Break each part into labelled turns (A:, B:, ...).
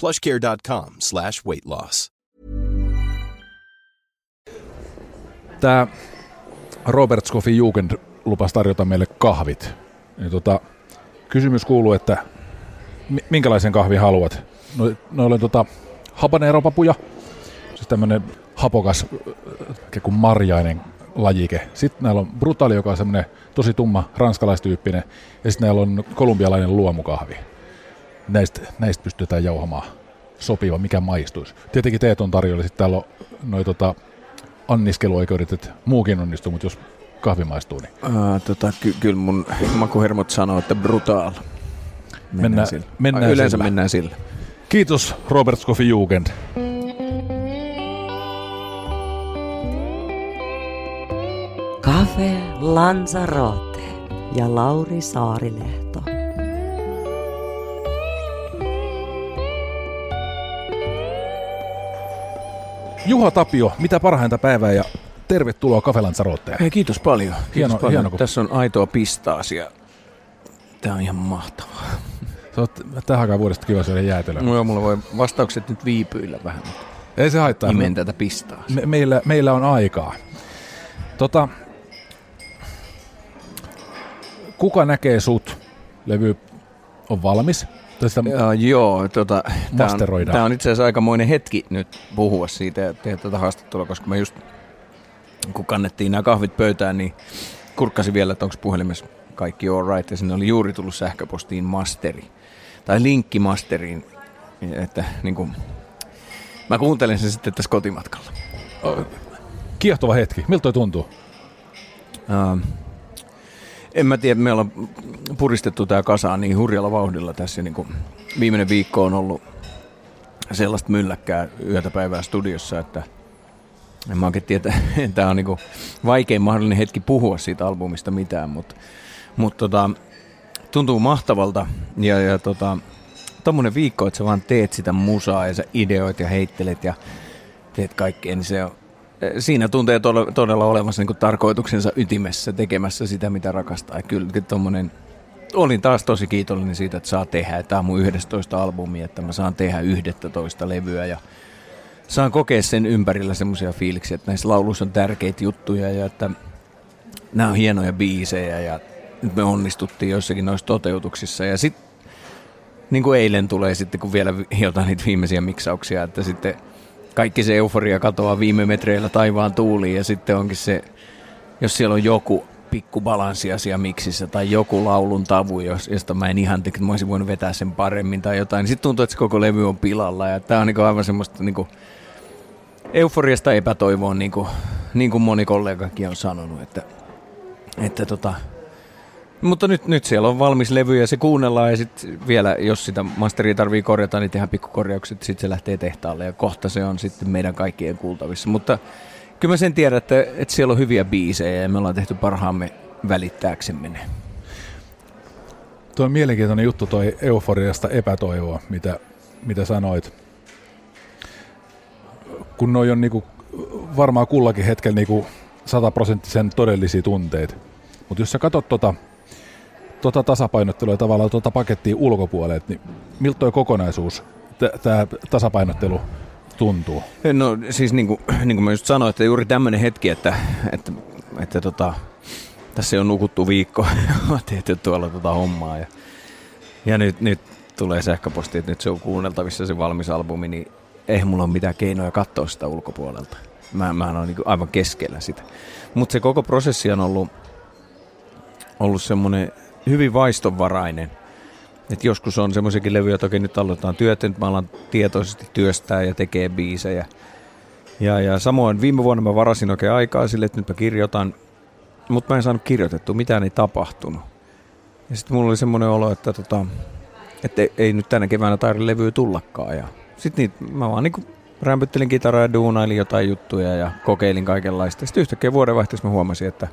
A: plushcare.com slash weight loss.
B: Tämä Robert Scoffin Jugend lupasi tarjota meille kahvit. Niin tota, kysymys kuuluu, että mi- minkälaisen kahvin haluat? No, noilla on tota, habanero-papuja, siis tämmöinen hapokas äh, kuin marjainen lajike. Sitten näillä on brutaali, joka on semmoinen tosi tumma ranskalaistyyppinen, ja sitten näillä on kolumbialainen luomukahvi. Näistä, näistä pystytään jauhamaan sopiva, mikä maistuisi. Tietenkin teet on tarjolla, sitten täällä on noi tota, anniskeluoikeudet, että muukin onnistuu, mutta jos kahvi maistuu, niin
C: Uh, tota, ky- kyllä mun makuhermot sanoo, että brutal.
B: Mennään-
C: sillä.
B: mennään
C: Yleensä
B: sillä.
C: mennään sillä.
B: Kiitos Robert Scoffin Jugend.
D: Cafe Lanzarote ja Lauri Saarilehto.
B: Juha Tapio, mitä parhainta päivää ja tervetuloa Kafelan Sarotteen.
C: Hei, kiitos paljon. Kiitos
B: Hieno-
C: paljon.
B: hieno, kun-
C: Tässä on aitoa pistaasia. Tää on ihan mahtavaa.
B: Sä oot tähän aikaan vuodesta kiva syödä jäätelöä.
C: No joo, mulla voi vastaukset nyt viipyillä vähän.
B: Ei se haittaa.
C: Imen tätä pistaa.
B: Me, meillä, meillä on aikaa. Tota, kuka näkee sut? Levy on valmis. Tai sitä,
C: Ja, joo, tota, tää on, tää on itse asiassa aikamoinen hetki nyt puhua siitä ja tehdä tätä haastattelua, koska mä just kun kannettiin nämä kahvit pöytään, niin kurkkasin vielä, että onko puhelimessa kaikki all right, ja sinne oli juuri tullut sähköpostiin masteri, tai linkki masteriin, että niin kuin, mä kuuntelen sen sitten tässä kotimatkalla.
B: kiehtova hetki. Miltä toi tuntuu?
C: Uh, en mä tiedä, me ollaan puristettu tämä kasaan niin hurjalla vauhdilla tässä. Niin kuin viimeinen viikko on ollut sellaista mylläkkää yötä päivää studiossa, että en mä oikein tiedä, tämä on niin kuin vaikein mahdollinen hetki puhua siitä albumista mitään, mutta, mutta tota, tuntuu mahtavalta ja, ja tota, tommonen viikko, että sä vaan teet sitä musaa ja sä ideoit ja heittelet ja teet kaikkea, niin se on, siinä tuntee todella, todella olevassa niin tarkoituksensa ytimessä tekemässä sitä, mitä rakastaa. Kyllä tommonen, olin taas tosi kiitollinen siitä, että saa tehdä. Tämä on mun 11 albumi, että mä saan tehdä 11 levyä ja saan kokea sen ympärillä semmoisia fiiliksiä, että näissä lauluissa on tärkeitä juttuja ja että nämä on hienoja biisejä ja nyt me onnistuttiin joissakin noissa toteutuksissa. Ja sitten niin kuin eilen tulee sitten, kun vielä jotain niitä viimeisiä miksauksia, että sitten kaikki se euforia katoaa viime metreillä taivaan tuuliin ja sitten onkin se, jos siellä on joku pikku balanssiasia miksissä tai joku laulun tavu, jos- josta mä en ihan että mä olisin voinut vetää sen paremmin tai jotain, niin sitten tuntuu, että se koko levy on pilalla ja tää on niinku aivan semmoista niinku euforiasta epätoivoon, niin kuin, niin kuin moni kollegakin on sanonut, että, että tota, mutta nyt, nyt siellä on valmis levy ja se kuunnellaan ja sitten vielä, jos sitä masteria tarvii korjata, niin tehdään pikkukorjaukset, sitten se lähtee tehtaalle ja kohta se on sitten meidän kaikkien kuultavissa. Mutta kyllä mä sen tiedän, että, että siellä on hyviä biisejä ja me ollaan tehty parhaamme välittääksemme ne.
B: Tuo on mielenkiintoinen juttu toi euforiasta epätoivoa, mitä, mitä sanoit. Kun noi on niinku varmaan kullakin hetkellä niinku sataprosenttisen todellisia tunteita. Mutta jos sä katsot tota, tota tasapainottelua ja tavallaan tota pakettia ulkopuolelle, niin miltä toi kokonaisuus, tämä tasapainottelu tuntuu?
C: No siis niin kuin, niin kuin mä just sanoin, että juuri tämmöinen hetki, että, että, että tota, tässä on nukuttu viikko on tehty tuolla tota hommaa ja, ja nyt, nyt tulee sähköposti, että nyt se on kuunneltavissa se valmis albumi, niin ei mulla ole mitään keinoja katsoa sitä ulkopuolelta. Mä, mä oon niin aivan keskellä sitä. Mutta se koko prosessi on ollut, ollut semmoinen hyvin vaistonvarainen. Et joskus on semmoisiakin levyjä, että okei, nyt aloitetaan työtä, nyt mä alan tietoisesti työstää ja tekee biisejä. Ja, ja samoin viime vuonna mä varasin oikein aikaa sille, että nyt mä kirjoitan, mutta mä en saanut kirjoitettua, mitään ei tapahtunut. Ja sitten mulla oli semmoinen olo, että, tota, että ei, ei nyt tänä keväänä taida levyä tullakaan. Ja sitten niitä, mä vaan niinku rämpyttelin kitaraa ja duunailin jotain juttuja ja kokeilin kaikenlaista. Sitten yhtäkkiä vuodenvaihteessa mä huomasin, että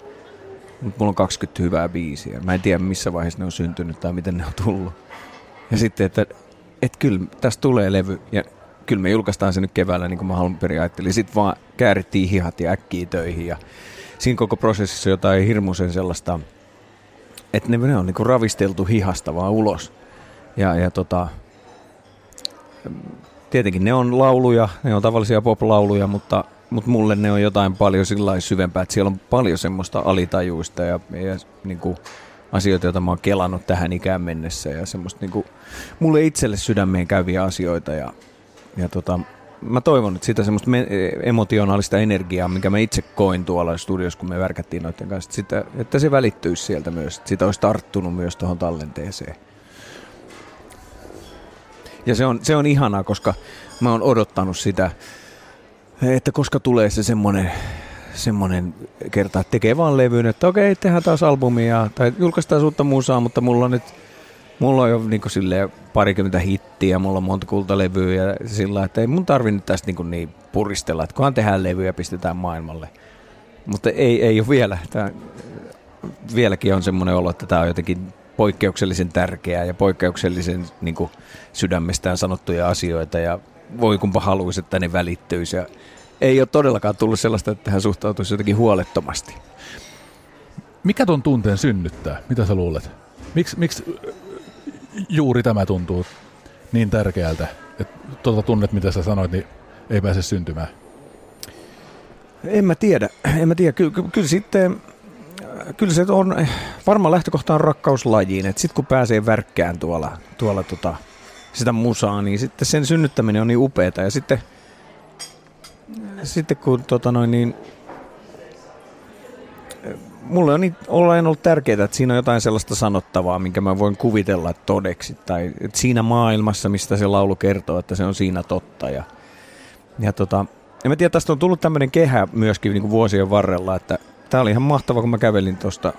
C: mulla on 20 hyvää biisiä. Mä en tiedä missä vaiheessa ne on syntynyt tai miten ne on tullut. Ja sitten, että, että kyllä tästä tulee levy ja kyllä me julkaistaan se nyt keväällä niin kuin mä alun perin ajattelin. Sitten vaan käärittiin hihat ja äkkiä töihin ja siinä koko prosessissa jotain hirmuisen sellaista, että ne, ne on niin kuin ravisteltu hihasta vaan ulos. Ja, ja tota, tietenkin ne on lauluja, ne on tavallisia pop-lauluja, mutta, mutta mulle ne on jotain paljon sillä syvempää, että siellä on paljon semmoista alitajuista ja, ja niin kuin asioita, joita mä oon kelannut tähän ikään mennessä ja semmoista niin kuin, mulle itselle sydämeen käyviä asioita ja, ja tota, mä toivon, että sitä semmoista me- emotionaalista energiaa, mikä mä itse koin tuolla studiossa, kun me värkättiin noiden kanssa, että, sitä, että se välittyisi sieltä myös, että sitä olisi tarttunut myös tuohon tallenteeseen. Ja se on, se on ihanaa, koska mä oon odottanut sitä, että koska tulee se semmoinen semmoinen kerta, että tekee vaan levyyn, että okei, tehdään taas albumia tai julkaistaan uutta musaa, mutta mulla on nyt mulla on jo niin sille parikymmentä hittiä, mulla on monta kultalevyä ja sillä, että ei mun tarvi nyt tästä niin, niin puristella, että kunhan tehdään levyä ja pistetään maailmalle. Mutta ei, ei ole vielä. Tää, vieläkin on semmoinen olo, että tämä on jotenkin poikkeuksellisen tärkeää ja poikkeuksellisen niin kuin, sydämestään sanottuja asioita ja voi kumpa haluaisi, että ne välittyisi. Ja ei ole todellakaan tullut sellaista, että hän suhtautuisi jotenkin huolettomasti.
B: Mikä ton tunteen synnyttää? Mitä sä luulet? Miksi, miksi juuri tämä tuntuu niin tärkeältä, että tuota tunnet, mitä sä sanoit, niin ei pääse syntymään?
C: En mä tiedä. En mä tiedä. Kyllä, kyllä, kyllä sitten kyllä se on, varmaan lähtökohta on rakkauslajiin, että sitten kun pääsee värkkään tuolla, tuolla tota, sitä musaa, niin sitten sen synnyttäminen on niin upeeta ja sitten, sitten kun tota noin, niin, mulle on niin, ollaan ollut tärkeää, että siinä on jotain sellaista sanottavaa, minkä mä voin kuvitella todeksi. Tai että siinä maailmassa, mistä se laulu kertoo, että se on siinä totta. Ja, ja tota, en mä tiedä, tästä on tullut tämmöinen kehä myöskin niin kuin vuosien varrella, että tää oli ihan mahtava, kun mä kävelin tuosta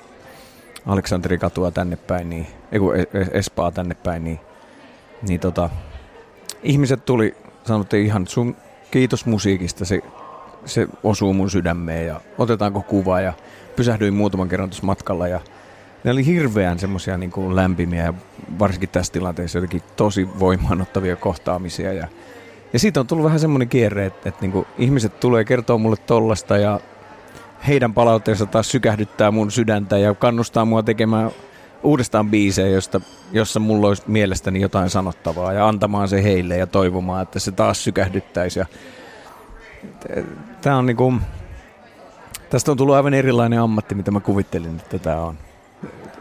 C: Aleksanterikatua tänne päin, niin, ei kun Espaa tänne päin, niin, niin tota, ihmiset tuli, sanottiin ihan sun kiitos musiikista, se, se osuu mun sydämeen ja otetaanko kuva ja pysähdyin muutaman kerran tuossa matkalla ja ne oli hirveän semmoisia niin kuin lämpimiä ja varsinkin tässä tilanteessa jotenkin tosi voimaanottavia kohtaamisia ja ja siitä on tullut vähän semmoinen kierre, että, että niin kuin ihmiset tulee kertoa mulle tollasta ja heidän palautteensa taas sykähdyttää mun sydäntä ja kannustaa mua tekemään uudestaan biisejä, josta, jossa mulla olisi mielestäni jotain sanottavaa ja antamaan se heille ja toivomaan, että se taas sykähdyttäisi. Ja tämä on niinku, tästä on tullut aivan erilainen ammatti, mitä mä kuvittelin, että tämä on.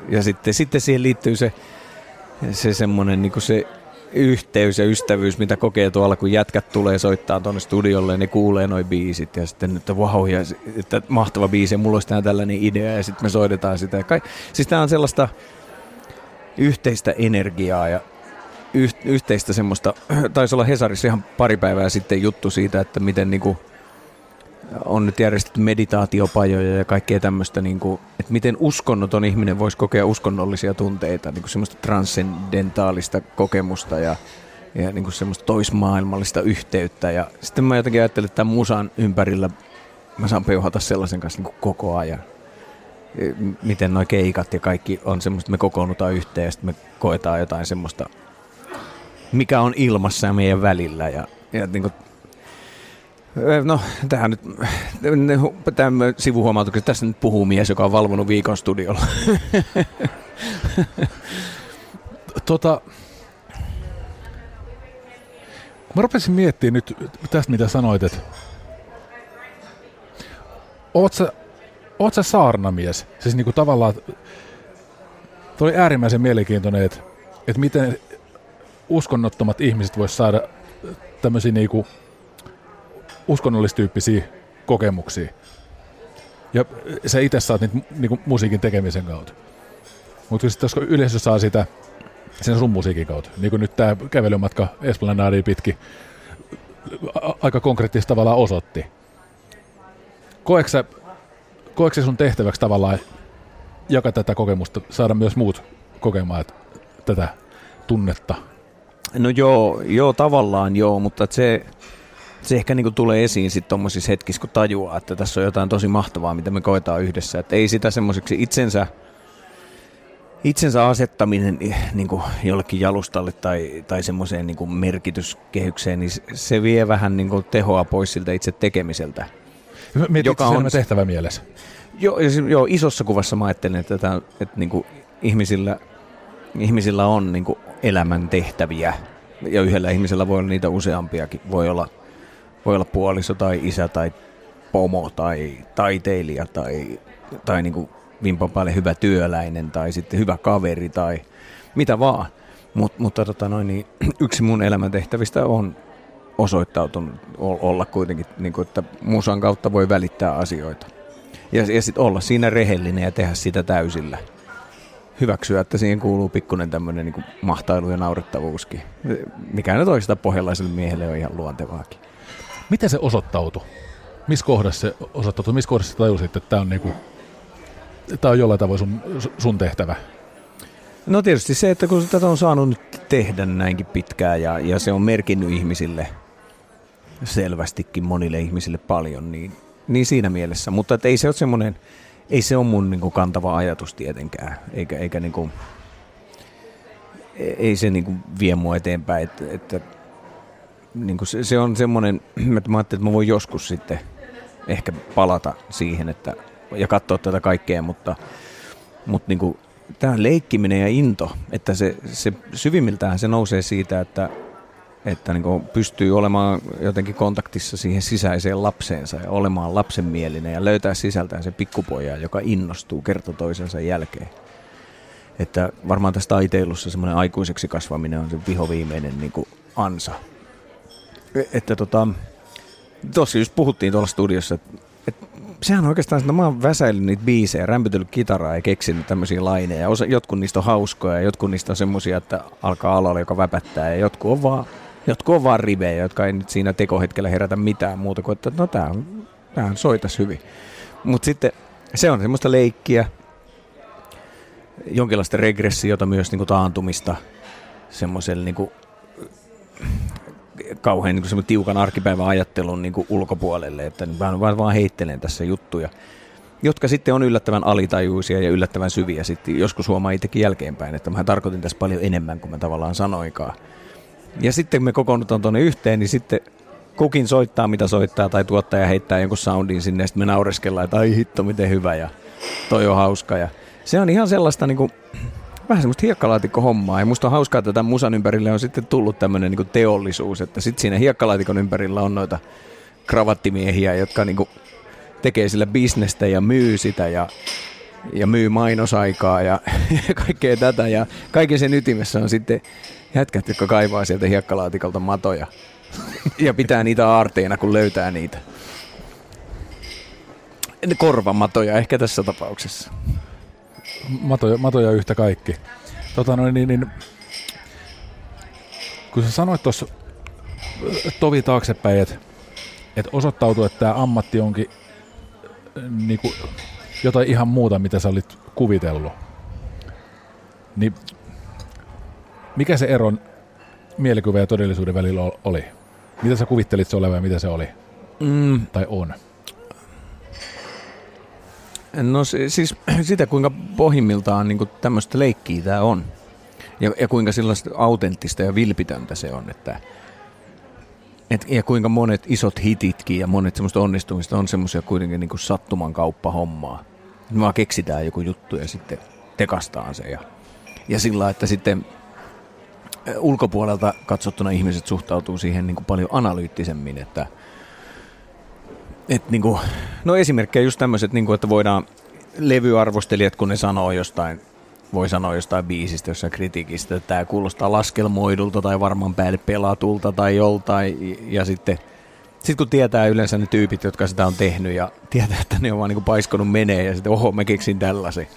C: Ja sitten, sitten siihen liittyy se, se semmoinen niinku se yhteys ja ystävyys, mitä kokee tuolla, kun jätkät tulee soittaa tuonne studiolle, ne kuulee noin biisit ja sitten, että vau, ja, että mahtava biisi, ja mulla olisi tällainen idea, ja sitten me soitetaan sitä. Ja kai, siis tämä on sellaista yhteistä energiaa ja yh, yhteistä semmoista, taisi olla Hesarissa ihan pari päivää sitten juttu siitä, että miten niinku, on nyt järjestetty meditaatiopajoja ja kaikkea tämmöistä, niin kuin, että miten uskonnoton ihminen voisi kokea uskonnollisia tunteita, niin kuin semmoista transcendentaalista kokemusta ja, ja niin kuin semmoista toismaailmallista yhteyttä. Ja sitten mä jotenkin ajattelin, että tämän musan ympärillä mä saan peuhata sellaisen kanssa niin kuin koko ajan. Miten nuo keikat ja kaikki on semmoista, me kokoonnutaan yhteen ja sitten me koetaan jotain semmoista, mikä on ilmassa ja meidän välillä. Ja, ja niin kuin No, tähän nyt, tämä sivuhuomautus, että tässä nyt puhuu mies, joka on valvonut viikon studiolla.
B: tota, mä rupesin miettimään nyt tästä, mitä sanoit, että oot sä, oot sä saarnamies? Siis niinku tavallaan, toi oli äärimmäisen mielenkiintoinen, että, että miten uskonnottomat ihmiset vois saada tämmöisiä niinku uskonnollistyyppisiä kokemuksia. Ja se itse saat niitä niinku musiikin tekemisen kautta. Mutta sitten jos yleisö saa sitä sen sun musiikin kautta, niin kuin nyt tämä kävelymatka Esplanadiin pitki aika konkreettisesti tavallaan osoitti. Koetko sun tehtäväksi tavallaan jakaa tätä kokemusta, saada myös muut kokemaan tätä tunnetta?
C: No joo, joo tavallaan joo, mutta se, se ehkä niin kuin tulee esiin sitten tuommoisissa hetkissä, kun tajuaa, että tässä on jotain tosi mahtavaa, mitä me koetaan yhdessä. Että ei sitä semmoiseksi itsensä, itsensä asettaminen niin kuin jollekin jalustalle tai, tai semmoiseen niin kuin merkityskehykseen, niin se vie vähän niin kuin tehoa pois siltä itse tekemiseltä.
B: Mietit joka on tehtävä mielessä.
C: Joo, joo, isossa kuvassa mä ajattelen, että, että, että niin kuin ihmisillä, ihmisillä on niin kuin elämän tehtäviä ja yhdellä ihmisellä voi olla niitä useampiakin. Voi olla, voi olla puoliso tai isä tai pomo tai taiteilija tai, tai niin kuin vimpan päälle hyvä työläinen tai sitten hyvä kaveri tai mitä vaan. Mut, mutta tota noin, niin yksi mun elämäntehtävistä on osoittautunut olla kuitenkin, niin kuin, että musan kautta voi välittää asioita. Ja, ja sitten olla siinä rehellinen ja tehdä sitä täysillä hyväksyä, että siihen kuuluu pikkuinen tämmöinen niin mahtailu ja naurettavuuskin. Mikä nyt oikeastaan pohjalaiselle miehelle on ihan luontevaakin.
B: Miten se osoittautui? Missä kohdassa se osoittautui? Missä kohdassa tajusit, että tämä on, niinku, tämä on jollain tavoin sun, sun tehtävä?
C: No tietysti se, että kun tätä on saanut nyt tehdä näinkin pitkään ja, ja se on merkinnyt ihmisille selvästikin monille ihmisille paljon, niin, niin siinä mielessä. Mutta ei se ole semmoinen ei se ole mun niin kuin, kantava ajatus tietenkään, eikä, eikä niin kuin, ei se niin kuin, vie mua eteenpäin. Että, että niin kuin se, se, on semmoinen, että mä ajattelin, että mä voin joskus sitten ehkä palata siihen että, ja katsoa tätä kaikkea, mutta, mutta niin kuin, tämä leikkiminen ja into, että se, se syvimmiltään se nousee siitä, että että niin kuin pystyy olemaan jotenkin kontaktissa siihen sisäiseen lapseensa ja olemaan lapsenmielinen ja löytää sisältään se pikkupoja, joka innostuu kerta toisensa jälkeen. Että varmaan tässä taiteilussa semmoinen aikuiseksi kasvaminen on se vihoviimeinen niin kuin ansa. Että tota, tossa just puhuttiin tuolla studiossa, että, että sehän on oikeastaan, että mä oon väsäillyt niitä biisejä, rämpytellyt kitaraa ja keksinyt tämmöisiä laineja. Osa, jotkut niistä on hauskoja ja jotkut niistä on semmoisia, että alkaa alalla, joka väpättää ja jotkut on vaan Jotkut on vaan rivejä, jotka ei nyt siinä tekohetkellä herätä mitään muuta kuin, että no tää on, tää soitas hyvin. Mutta sitten se on semmoista leikkiä, jonkinlaista regressiota myös niin kuin taantumista semmoiselle niin kuin, kauhean niin kuin tiukan arkipäivän ajattelun niin kuin ulkopuolelle, että vaan, vaan, vaan heittelen tässä juttuja, jotka sitten on yllättävän alitajuisia ja yllättävän syviä. Sitten joskus huomaa itsekin jälkeenpäin, että mä tarkoitin tässä paljon enemmän kuin mä tavallaan sanoinkaan. Ja sitten me kokoonnutaan tuonne yhteen, niin sitten kukin soittaa mitä soittaa tai tuottaja heittää jonkun soundin sinne ja sitten me naureskellaan, että ai hitto miten hyvä ja toi on hauska. Ja se on ihan sellaista niin kuin, vähän semmoista hiekkalaatikko hommaa ja musta on hauskaa, että tämän musan ympärille on sitten tullut tämmöinen niin teollisuus, että sitten siinä hiekkalaatikon ympärillä on noita kravattimiehiä, jotka niin kuin tekee sillä bisnestä ja myy sitä ja, ja myy mainosaikaa ja, ja kaikkea tätä ja kaiken sen ytimessä on sitten jätkät, jotka kaivaa sieltä hiekkalaatikolta matoja ja pitää niitä aarteina, kun löytää niitä. Korvamatoja ehkä tässä tapauksessa.
B: Matoja, matoja yhtä kaikki. Tota noin, niin, niin, kun sä sanoit tuossa tovi taaksepäin, että, että osoittautuu, että tämä ammatti onkin niin kuin, jotain ihan muuta, mitä sä olit kuvitellut. Niin mikä se ero mielikuva ja todellisuuden välillä oli? Mitä sä kuvittelit se olevan ja mitä se oli? Mm. Tai on?
C: No siis sitä, kuinka pohjimmiltaan niin tämmöistä leikkiä tämä on. Ja, ja kuinka sellaista autenttista ja vilpitöntä se on. Että, et, ja kuinka monet isot hititkin ja monet semmoista onnistumista on semmoisia kuitenkin niin sattuman kauppa hommaa. Me vaan keksitään joku juttu ja sitten tekastaan se. Ja, ja sillä että sitten ulkopuolelta katsottuna ihmiset suhtautuu siihen niin kuin paljon analyyttisemmin, että et niin kuin, no esimerkkejä just tämmöiset, niin kuin, että voidaan levyarvostelijat, kun ne sanoo jostain, voi sanoa jostain biisistä, jossain kritiikistä, että tämä kuulostaa laskelmoidulta tai varmaan päälle pelatulta tai joltain, ja sitten sitten kun tietää yleensä ne tyypit, jotka sitä on tehnyt ja tietää, että ne on vaan niin paiskonut menee ja sitten oho, mä keksin tällaisen.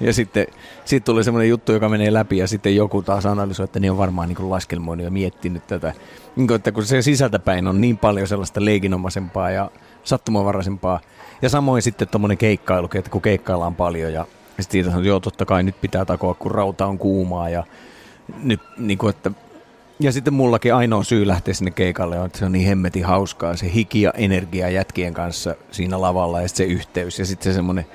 C: Ja sitten sit tuli semmoinen juttu, joka menee läpi ja sitten joku taas analysoi, että ne on varmaan niin laskelmoinut ja miettinyt tätä. Niin kuin, että kun se sisältäpäin on niin paljon sellaista leikinomaisempaa ja sattumanvaraisempaa. Ja samoin sitten tuommoinen keikkailu, että kun keikkaillaan paljon ja sitten siitä sanoo, joo totta kai nyt pitää takoa, kun rauta on kuumaa ja nyt niin kuin, että Ja sitten mullakin ainoa syy lähteä sinne keikalle on, että se on niin hemmetin hauskaa, se hiki ja energia jätkien kanssa siinä lavalla ja sitten se yhteys ja sitten se semmoinen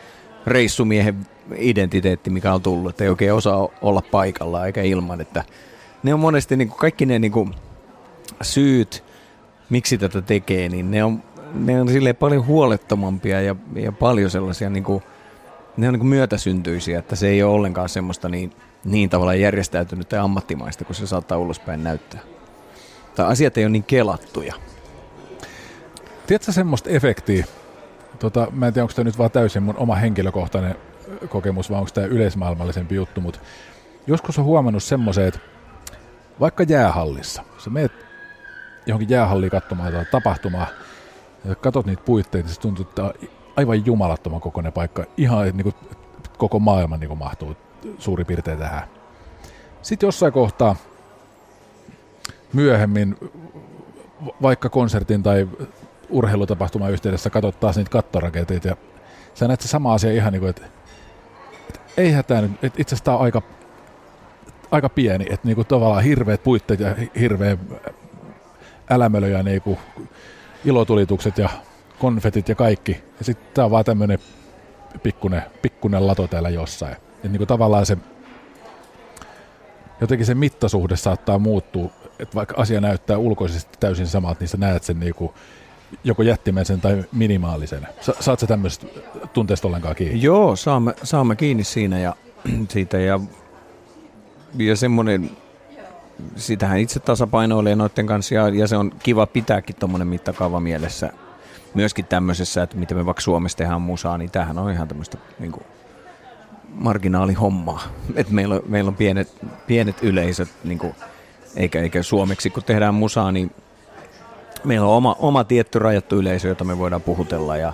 C: reissumiehen identiteetti, mikä on tullut, että ei oikein osaa olla paikalla eikä ilman, että ne on monesti niin kuin kaikki ne niin kuin syyt, miksi tätä tekee, niin ne on, ne on silleen paljon huolettomampia ja, ja paljon sellaisia niin kuin, ne on niin kuin myötäsyntyisiä, että se ei ole ollenkaan semmoista niin, niin tavallaan järjestäytynyt ja ammattimaista, kun se saattaa ulospäin näyttää. Tai asiat ei ole niin kelattuja.
B: Tiedätkö semmoista efektiä? Tota, mä en tiedä, onko tämä nyt vaan täysin mun oma henkilökohtainen kokemus, vai onko tämä yleismaailmallisempi juttu, mutta joskus on huomannut semmoisen, että vaikka jäähallissa, sä meet johonkin jäähalliin katsomaan tai tapahtumaa, ja katsot niitä puitteita, se tuntuu, että aivan jumalattoman kokoinen paikka, ihan niin kuin, koko maailma niin kuin mahtuu suurin piirtein tähän. Sitten jossain kohtaa myöhemmin, vaikka konsertin tai urheilutapahtuman yhteydessä katsot taas niitä kattorakenteita ja sä näet se sama asia ihan niin kuin, että, että eihän tämä nyt, että itse asiassa tämä on aika, aika pieni, että niin kuin tavallaan hirveät puitteet ja hirveä älämölö ja niin kuin ilotulitukset ja konfetit ja kaikki. Ja sitten tämä on vaan tämmöinen pikkunen, pikkunen lato täällä jossain. Ja niin kuin tavallaan se, jotenkin se mittasuhde saattaa muuttua, että vaikka asia näyttää ulkoisesti täysin samalta, niin sä näet sen niin kuin joko jättimäisen tai minimaalisen. Sa- saat sä tämmöistä tunteesta ollenkaan kiinni?
C: Joo, saamme, saamme kiinni siinä ja siitä ja, ja semmoinen, sitähän itse tasapainoilee noiden kanssa ja, ja se on kiva pitääkin tuommoinen mittakaava mielessä myöskin tämmöisessä, että miten me vaikka Suomessa tehdään musaa, niin tämähän on ihan tämmöistä niin kuin, marginaalihommaa. Et meillä, on, meillä on pienet, pienet yleisöt, niin kuin, eikä, eikä suomeksi kun tehdään musaa, niin meillä on oma, oma tietty rajattu yleisö, jota me voidaan puhutella ja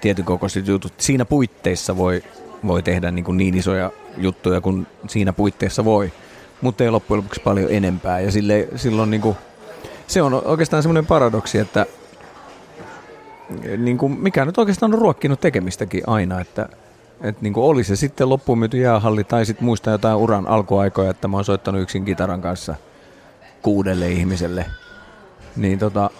C: tietyn kokoiset jutut. Siinä puitteissa voi, voi tehdä niin, kuin niin isoja juttuja kuin siinä puitteissa voi, mutta ei loppujen lopuksi paljon enempää. Ja sille, silloin niin kuin, se on oikeastaan semmoinen paradoksi, että niin kuin, mikä nyt oikeastaan on ruokkinut tekemistäkin aina, että että niin oli se sitten loppuun myyty jäähalli tai sitten muista jotain uran alkuaikoja, että mä oon soittanut yksin kitaran kanssa kuudelle ihmiselle. Niin tota,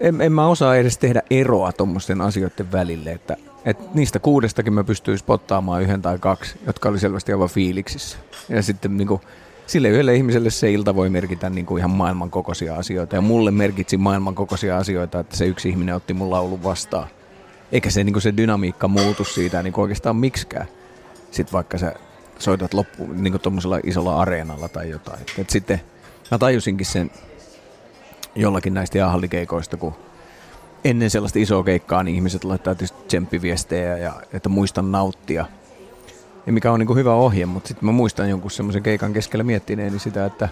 C: en, en mä osaa edes tehdä eroa tuommoisten asioiden välille, että, että niistä kuudestakin mä pystyin spottaamaan yhden tai kaksi, jotka oli selvästi aivan fiiliksissä. Ja sitten niin kuin, sille yhdelle ihmiselle se ilta voi merkitä niin kuin ihan maailman kokoisia asioita. Ja mulle merkitsi maailman kokoisia asioita, että se yksi ihminen otti mun laulun vastaan. Eikä se, niin kuin se dynamiikka muutu siitä niin kuin oikeastaan miksikään. Sitten vaikka sä soitat loppuun niin tuommoisella isolla areenalla tai jotain. Et, et sitten mä tajusinkin sen jollakin näistä jäähallikeikoista, kun ennen sellaista isoa keikkaa niin ihmiset laittaa tietysti tsemppiviestejä ja että muistan nauttia. Ja mikä on niin hyvä ohje, mutta sitten mä muistan jonkun semmoisen keikan keskellä miettineeni sitä, että,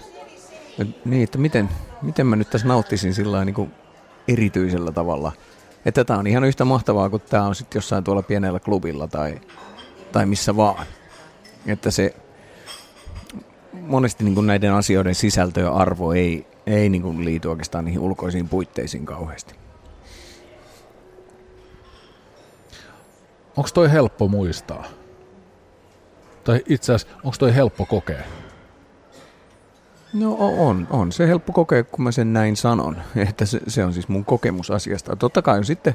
C: että, niin, että miten, miten mä nyt tässä nauttisin sillä niin erityisellä tavalla. Että tämä on ihan yhtä mahtavaa kuin tämä on sitten jossain tuolla pienellä klubilla tai, tai missä vaan. Että se monesti niin näiden asioiden sisältö ja arvo ei, ei niin liity oikeastaan niihin ulkoisiin puitteisiin kauheasti.
B: Onko toi helppo muistaa? Tai itse asiassa, onko toi helppo kokea?
C: No on, on se helppo kokea, kun mä sen näin sanon. Että se, se on siis mun kokemus asiasta. Totta kai on sitten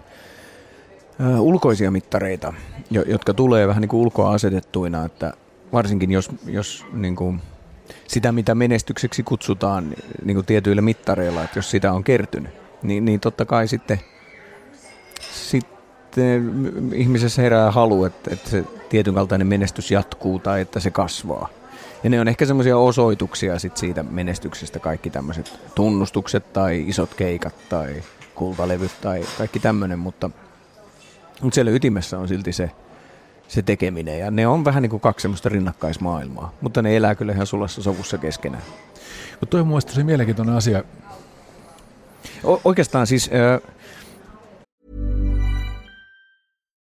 C: äh, ulkoisia mittareita, jo, jotka tulee vähän niin kuin ulkoa asetettuina, että varsinkin jos, jos niin kuin sitä, mitä menestykseksi kutsutaan niin kuin tietyillä mittareilla, että jos sitä on kertynyt, niin, niin totta kai sitten, sitten ihmisessä herää halu, että, että se tietyn kaltainen menestys jatkuu tai että se kasvaa. Ja ne on ehkä semmoisia osoituksia sit siitä menestyksestä, kaikki tämmöiset tunnustukset tai isot keikat tai kultalevyt tai kaikki tämmöinen, mutta, mutta siellä ytimessä on silti se, se tekeminen. Ja ne on vähän niin kuin kaksi semmoista rinnakkaismaailmaa, mutta ne elää kyllä ihan sulassa sovussa keskenään.
B: Mutta toi on mun tosi mielenkiintoinen asia.
C: O- oikeastaan siis... Äh,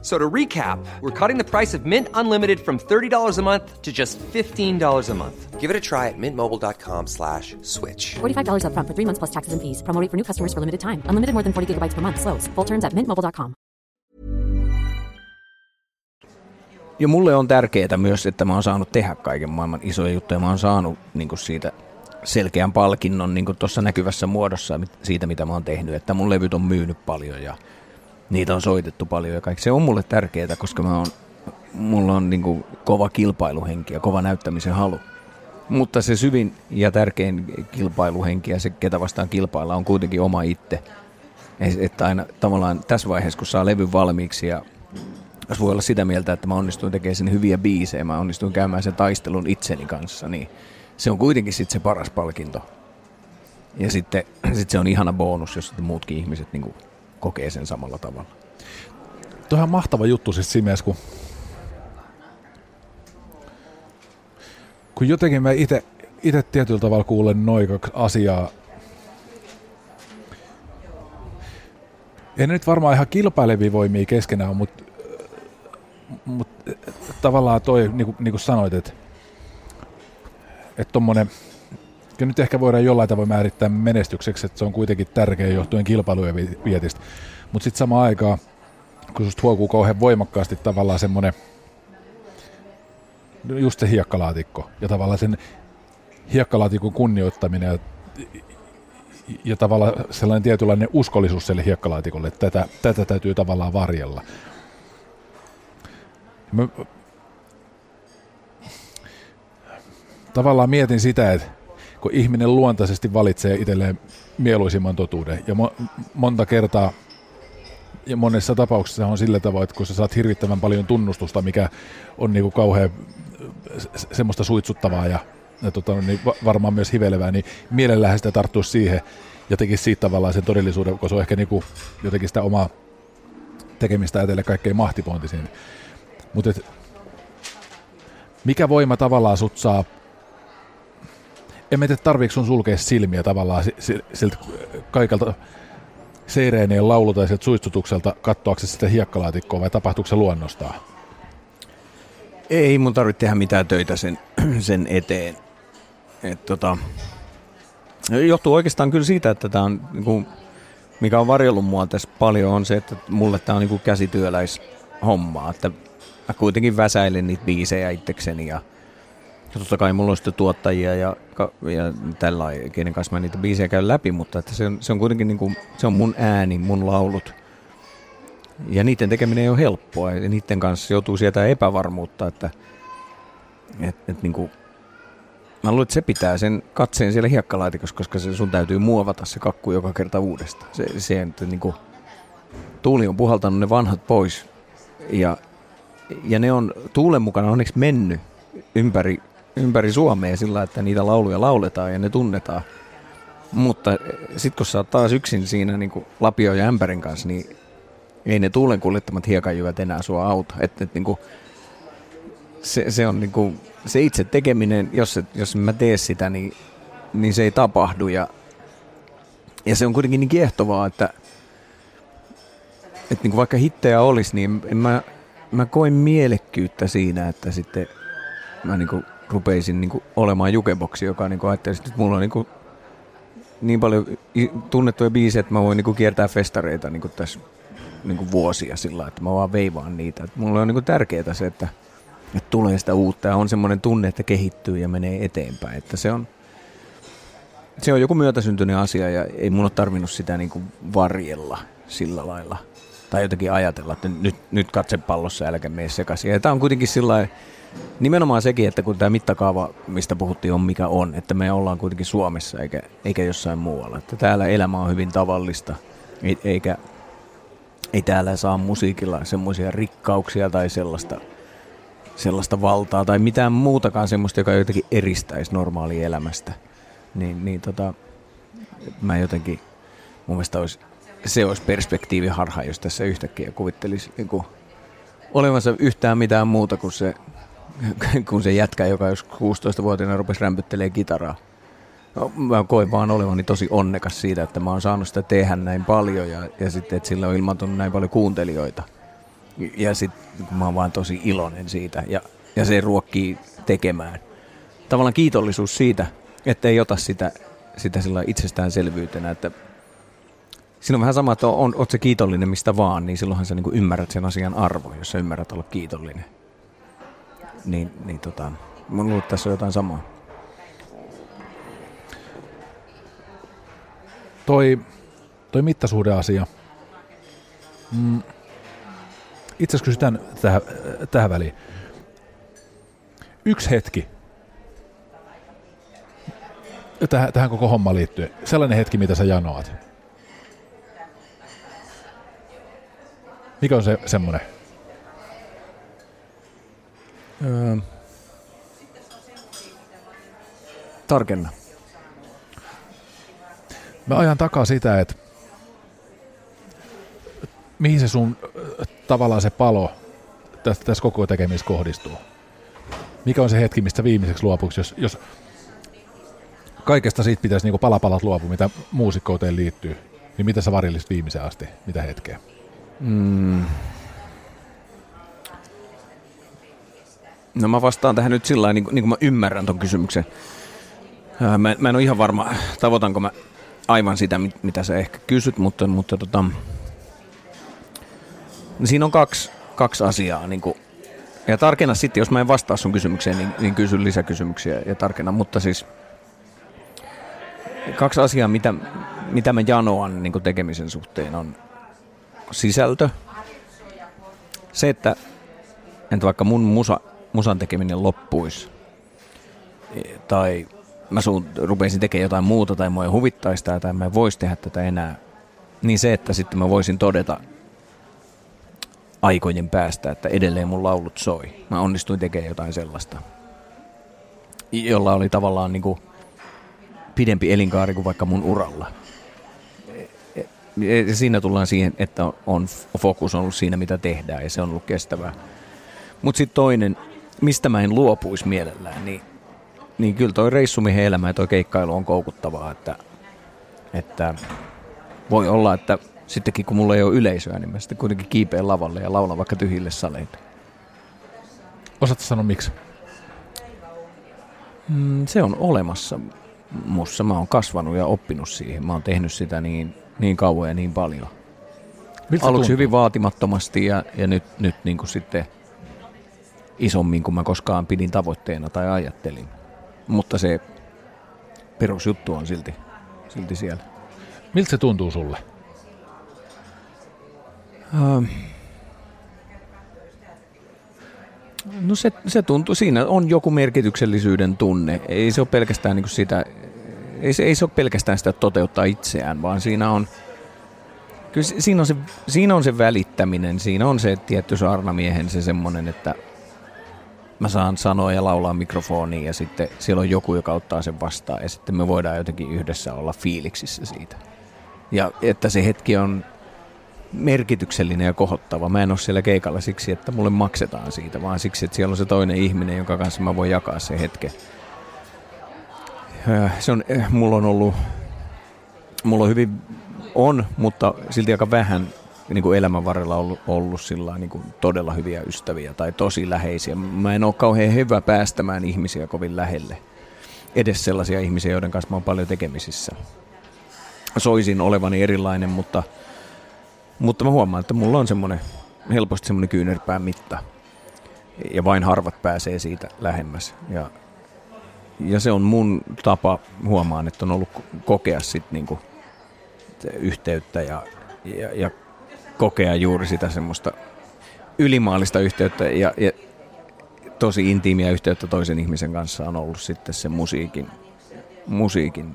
E: So to recap, we're cutting the price of Mint Unlimited from $30 a month to just $15 a month. Give it a try at mintmobile.com slash switch.
F: $45 upfront for three months plus taxes and fees. Promo rate for new customers for limited time. Unlimited more than 40 gigabytes per month. Slows. Full terms at mintmobile.com.
C: Ja mulle on tärkeää myös, että mä oon saanut tehdä kaiken maailman isoja juttuja. Mä oon saanut niin siitä selkeän palkinnon niin tuossa näkyvässä muodossa siitä, mitä mä oon tehnyt. Että mun levyt on myynyt paljon ja niitä on soitettu paljon ja kaikki. Se on mulle tärkeää, koska mä oon, mulla on niin kuin kova kilpailuhenki ja kova näyttämisen halu. Mutta se syvin ja tärkein kilpailuhenki ja se, ketä vastaan kilpailla, on kuitenkin oma itse. Että aina tavallaan tässä vaiheessa, kun saa levyn valmiiksi ja jos voi olla sitä mieltä, että mä onnistuin tekemään sen hyviä biisejä, mä onnistuin käymään sen taistelun itseni kanssa, niin se on kuitenkin sitten se paras palkinto. Ja sitten sit se on ihana bonus, jos muutkin ihmiset niin kokee sen samalla tavalla.
B: Tuo on mahtava juttu siis siinä mielessä, kun, kun jotenkin mä itse tietyllä tavalla kuulen noin kaksi asiaa. Ei ne nyt varmaan ihan kilpailevia voimia keskenään, mutta, mutta tavallaan toi, niin kuin, niin kuin sanoit, että että tommonen, kyllä nyt ehkä voidaan jollain tavoin määrittää menestykseksi, että se on kuitenkin tärkeä johtuen kilpailujen vietistä. Mutta sitten samaan aikaan, kun susta huokuu kauhean voimakkaasti tavallaan semmoinen, just se hiekkalaatikko ja tavallaan sen hiekkalaatikon kunnioittaminen ja, ja tavallaan sellainen tietynlainen uskollisuus sille hiekkalaatikolle, että tätä, tätä täytyy tavallaan varjella. Mä tavallaan mietin sitä, että kun ihminen luontaisesti valitsee itselleen mieluisimman totuuden ja mo- monta kertaa ja monessa tapauksessa on sillä tavoin, että kun sä saat hirvittävän paljon tunnustusta, mikä on niinku kauhean semmoista suitsuttavaa ja, ja tota, niin varmaan myös hivelevää, niin mielellään sitä tarttuu siihen ja tekisi siitä tavallaan sen todellisuuden, koska se on ehkä niinku jotenkin sitä omaa tekemistä ajatellen kaikkein mahtipointisin. Mutta mikä voima tavallaan sut saa en tiedä, tarviiko sun sulkea silmiä tavallaan siltä kaikelta seireenien laulu tai sieltä suistutukselta katsoaksesi sitä hiekkalaatikkoa vai tapahtuuko se luonnostaan?
C: Ei mun tarvitse tehdä mitään töitä sen, sen eteen. Et tota, johtuu oikeastaan kyllä siitä, että tämä on, niin kuin, mikä on varjellut mua tässä paljon, on se, että mulle tämä on niin käsityöläishommaa. Että mä kuitenkin väsäilen niitä biisejä itsekseni ja – ja totta kai mulla on sitten tuottajia ja, ja tällä kenen kanssa mä niitä biisejä käyn läpi, mutta että se, on, se on kuitenkin niin kuin, se on mun ääni, mun laulut. Ja niiden tekeminen ei ole helppoa ja niiden kanssa joutuu sieltä epävarmuutta, että et, et niin kuin, mä luulen, että se pitää sen katseen siellä hiekkalaatikossa, koska se, sun täytyy muovata se kakku joka kerta uudestaan. Se, se että niin kuin, tuuli on puhaltanut ne vanhat pois ja, ja ne on tuulen mukana onneksi mennyt ympäri ympäri Suomea sillä, että niitä lauluja lauletaan ja ne tunnetaan. Mutta sitten kun sä oot taas yksin siinä niin kuin Lapio ja Ämpärin kanssa, niin ei ne tuulen kuljettamat hiekanjyvät enää sua auta. Et, et, niin kuin, se, se, on niin kuin, se itse tekeminen, jos, et, jos mä tee sitä, niin, niin se ei tapahdu. Ja, ja se on kuitenkin niin kiehtovaa, että, että niin kuin vaikka hittejä olisi, niin en mä, mä koen mielekkyyttä siinä, että sitten mä niin kuin rupeisin niin kuin olemaan jukeboksi, joka niin kuin ajattelisi, että mulla on niin, kuin niin paljon tunnettuja biisejä, että mä voin niin kuin kiertää festareita niin kuin tässä niin kuin vuosia sillä että mä vaan veivaan niitä. Että mulla on niin kuin tärkeää se, että, että tulee sitä uutta ja on semmoinen tunne, että kehittyy ja menee eteenpäin. Että se on, se on joku myötäsyntyinen asia ja ei mun ole tarvinnut sitä niin kuin varjella sillä lailla. Tai jotenkin ajatella, että nyt, nyt katse pallossa älkää mene sekaisin. Ja tämä on kuitenkin sillä Nimenomaan sekin, että kun tämä mittakaava, mistä puhuttiin, on mikä on, että me ollaan kuitenkin Suomessa eikä, eikä jossain muualla. Että täällä elämä on hyvin tavallista, eikä ei täällä saa musiikilla semmoisia rikkauksia tai sellaista, sellaista valtaa tai mitään muutakaan semmoista, joka jotenkin eristäisi normaalia elämästä. Niin, niin tota, mä jotenkin, mun mielestä olisi, se olisi perspektiiviharha, jos tässä yhtäkkiä kuvittelisi niin kuin, olevansa yhtään mitään muuta kuin se kun se jätkä, joka jos 16-vuotiaana rupesi rämpyttelee kitaraa. No, mä koin vaan olevani tosi onnekas siitä, että mä oon saanut sitä tehdä näin paljon ja, ja sitten, että sillä on ilmaantunut näin paljon kuuntelijoita. Ja sitten mä oon vaan tosi iloinen siitä ja, ja se ruokkii tekemään. Tavallaan kiitollisuus siitä, että ei ota sitä, sitä sillä itsestäänselvyytenä, että Siinä on vähän sama, että on, oot se kiitollinen mistä vaan, niin silloinhan sä niin ymmärrät sen asian arvo, jos sä ymmärrät olla kiitollinen. Niin, niin tota, mä luulen, että tässä on jotain samaa.
B: Toi, toi mittasuhdeasia. Mm. Itse asiassa kysytään tähän, tähän väliin. Yksi hetki. Tähän, tähän koko hommaan liittyen. Sellainen hetki, mitä sä janoat. Mikä on se semmoinen?
C: Öö, tarkenna.
B: Mä ajan takaa sitä, että mihin se sun tavallaan se palo tässä, tässä koko tekemisessä kohdistuu. Mikä on se hetki, mistä viimeiseksi luopuksi, jos, jos kaikesta siitä pitäisi niin palapalat luopua, mitä muusikkouteen liittyy, niin mitä sä varillisit viimeisen asti, mitä hetkeä? Mm.
C: No mä vastaan tähän nyt sillä niin, niin kuin mä ymmärrän ton kysymyksen. Mä, mä en ole ihan varma, tavoitanko mä aivan sitä, mitä sä ehkä kysyt, mutta, mutta tota, siinä on kaksi, kaksi asiaa. Niin kuin, ja tarkenna sitten, jos mä en vastaa sun kysymykseen, niin, niin kysy lisäkysymyksiä ja tarkenna. Mutta siis kaksi asiaa, mitä, mitä mä janoan niin tekemisen suhteen on sisältö. Se, että, entä vaikka mun musa, musan tekeminen loppuisi, tai mä suun, rupeisin tekemään jotain muuta, tai mua ei huvittaisi tai, mä en voisi tehdä tätä enää, niin se, että sitten mä voisin todeta aikojen päästä, että edelleen mun laulut soi. Mä onnistuin tekemään jotain sellaista, jolla oli tavallaan niin kuin pidempi elinkaari kuin vaikka mun uralla siinä tullaan siihen, että on fokus ollut siinä, mitä tehdään ja se on ollut kestävää. Mutta sitten toinen, mistä mä en luopuisi mielellään, niin, niin kyllä toi reissumiehen elämä ja toi keikkailu on koukuttavaa, että, että voi olla, että sittenkin kun mulla ei ole yleisöä, niin mä sitten kuitenkin kiipeen lavalle ja laulan vaikka tyhjille saleille.
B: Osaatko sanoa miksi?
C: Mm, se on olemassa mussa. Mä oon kasvanut ja oppinut siihen. Mä oon tehnyt sitä niin niin kauan ja niin paljon. Miltä Aluksi tuntuu? hyvin vaatimattomasti ja, ja nyt, nyt niin kuin sitten isommin kuin mä koskaan pidin tavoitteena tai ajattelin. Mutta se perusjuttu on silti, silti siellä.
B: Miltä se tuntuu sulle?
C: Ähm. No se, se tuntuu, siinä on joku merkityksellisyyden tunne. Ei se ole pelkästään niin kuin sitä ei se, ei se ole pelkästään sitä toteuttaa itseään, vaan siinä on, kyllä siinä on se, siinä on se välittäminen, siinä on se tietty saarnamiehen se semmoinen, että mä saan sanoa ja laulaa mikrofoniin ja sitten siellä on joku, joka ottaa sen vastaan ja sitten me voidaan jotenkin yhdessä olla fiiliksissä siitä. Ja että se hetki on merkityksellinen ja kohottava. Mä en ole siellä keikalla siksi, että mulle maksetaan siitä, vaan siksi, että siellä on se toinen ihminen, jonka kanssa mä voin jakaa se hetken. Äh, se on, äh, mulla on ollut, mulla on hyvin, on, mutta silti aika vähän niin kuin elämän varrella ollut, ollut sillä niin kuin todella hyviä ystäviä tai tosi läheisiä. Mä en ole kauhean hyvä päästämään ihmisiä kovin lähelle. Edes sellaisia ihmisiä, joiden kanssa mä oon paljon tekemisissä. Soisin olevani erilainen, mutta, mutta mä huomaan, että mulla on semmoinen, helposti semmoinen kyynärpään mitta. Ja vain harvat pääsee siitä lähemmäs. Ja ja se on mun tapa, huomaan, että on ollut kokea sit niinku yhteyttä ja, ja, ja kokea juuri sitä semmoista ylimaallista yhteyttä ja, ja tosi intiimiä yhteyttä toisen ihmisen kanssa on ollut sitten se musiikin, musiikin